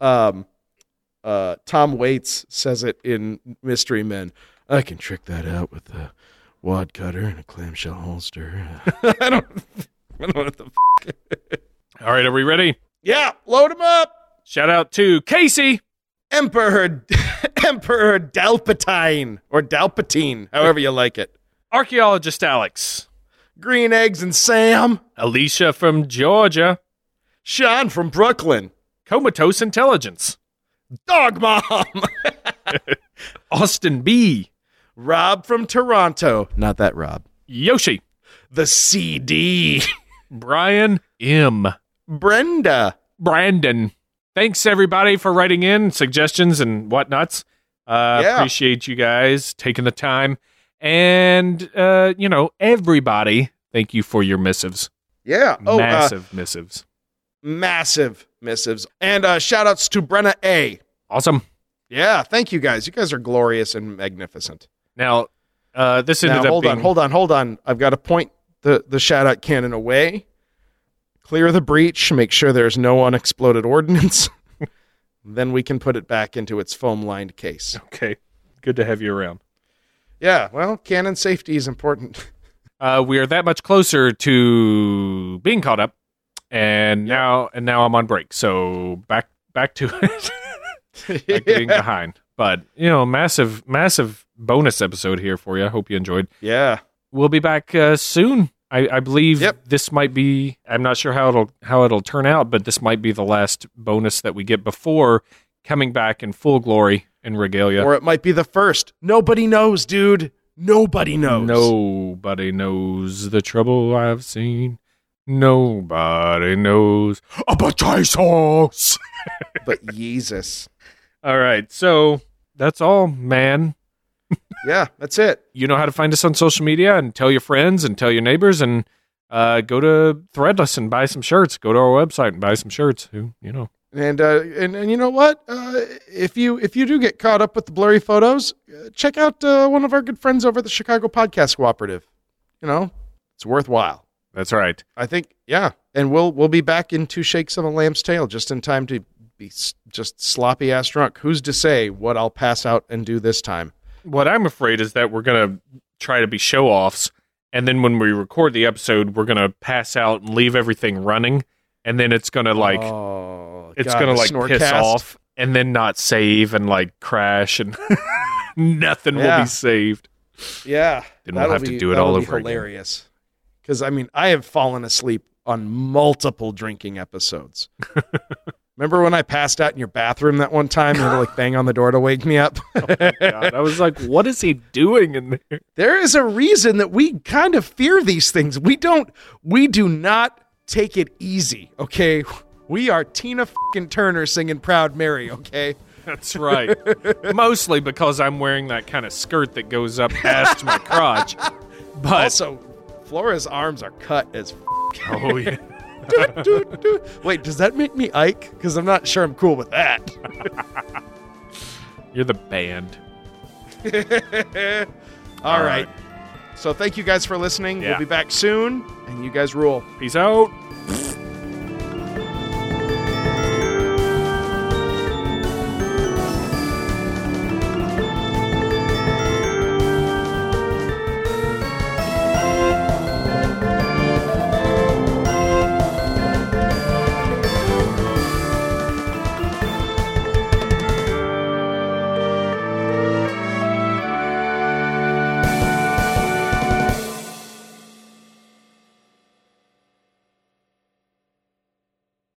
um, uh, Tom Waits says it in Mystery Men. I can trick that out with a wad cutter and a clamshell holster. I don't. I don't know what the. F- All right, are we ready? yeah, load him up. Shout out to Casey. Emperor Emperor Dalpatine or Dalpatine, however you like it. Archaeologist Alex. Green eggs and Sam. Alicia from Georgia. Sean from Brooklyn. Comatose Intelligence. Dog Mom. Austin B. Rob from Toronto. Not that Rob. Yoshi. The CD. Brian M. Brenda. Brandon. Thanks everybody for writing in suggestions and whatnots. Uh, Yeah. Appreciate you guys taking the time. And, uh, you know, everybody, thank you for your missives. Yeah. Oh, uh, Massive missives. massive missives. And uh, shout outs to Brenna A. Awesome. Yeah, thank you guys. You guys are glorious and magnificent. Now, uh, this ended Now, up hold being on, hold on, hold on. I've got to point the the shout out cannon away, clear the breach, make sure there's no unexploded ordnance. then we can put it back into its foam lined case. okay. Good to have you around. Yeah, well, cannon safety is important. Uh, we are that much closer to being caught up, and now and now I'm on break. So back back to it. back to being behind. But you know, massive massive bonus episode here for you. I hope you enjoyed. yeah. We'll be back uh, soon. I, I believe Yep. this might be. I'm not sure how it'll how it'll turn out, but this might be the last bonus that we get before coming back in full glory and regalia. Or it might be the first. Nobody knows, dude. Nobody knows. Nobody knows the trouble I've seen. Nobody knows about Jesus. But Jesus. All right, so that's all, man. Yeah, that's it. You know how to find us on social media and tell your friends and tell your neighbors and uh, go to Threadless and buy some shirts. Go to our website and buy some shirts. Who you know? And uh, and and you know what? Uh, if you if you do get caught up with the blurry photos, uh, check out uh, one of our good friends over at the Chicago Podcast Cooperative. You know, it's worthwhile. That's right. I think, yeah. And we'll we'll be back in two shakes of a lamb's tail just in time to be just sloppy ass drunk. Who's to say what I'll pass out and do this time? What I'm afraid is that we're gonna try to be show offs, and then when we record the episode, we're gonna pass out and leave everything running, and then it's gonna like oh, it's gonna like piss snorecast. off and then not save and like crash and nothing will be saved. Yeah, Then we'll have to do it all be over again. Hilarious. Because I mean, I have fallen asleep on multiple drinking episodes. Remember when I passed out in your bathroom that one time and had to like bang on the door to wake me up? Oh, God, I was like, what is he doing in there? there is a reason that we kind of fear these things. We don't. We do not take it easy. Okay, we are Tina fucking Turner singing "Proud Mary." Okay. That's right. Mostly because I'm wearing that kind of skirt that goes up past my crotch. But Also, Flora's arms are cut as. oh yeah. Doot, doot, doot. Wait, does that make me Ike? Because I'm not sure I'm cool with that. You're the band. All All right. right. So thank you guys for listening. Yeah. We'll be back soon, and you guys rule. Peace out.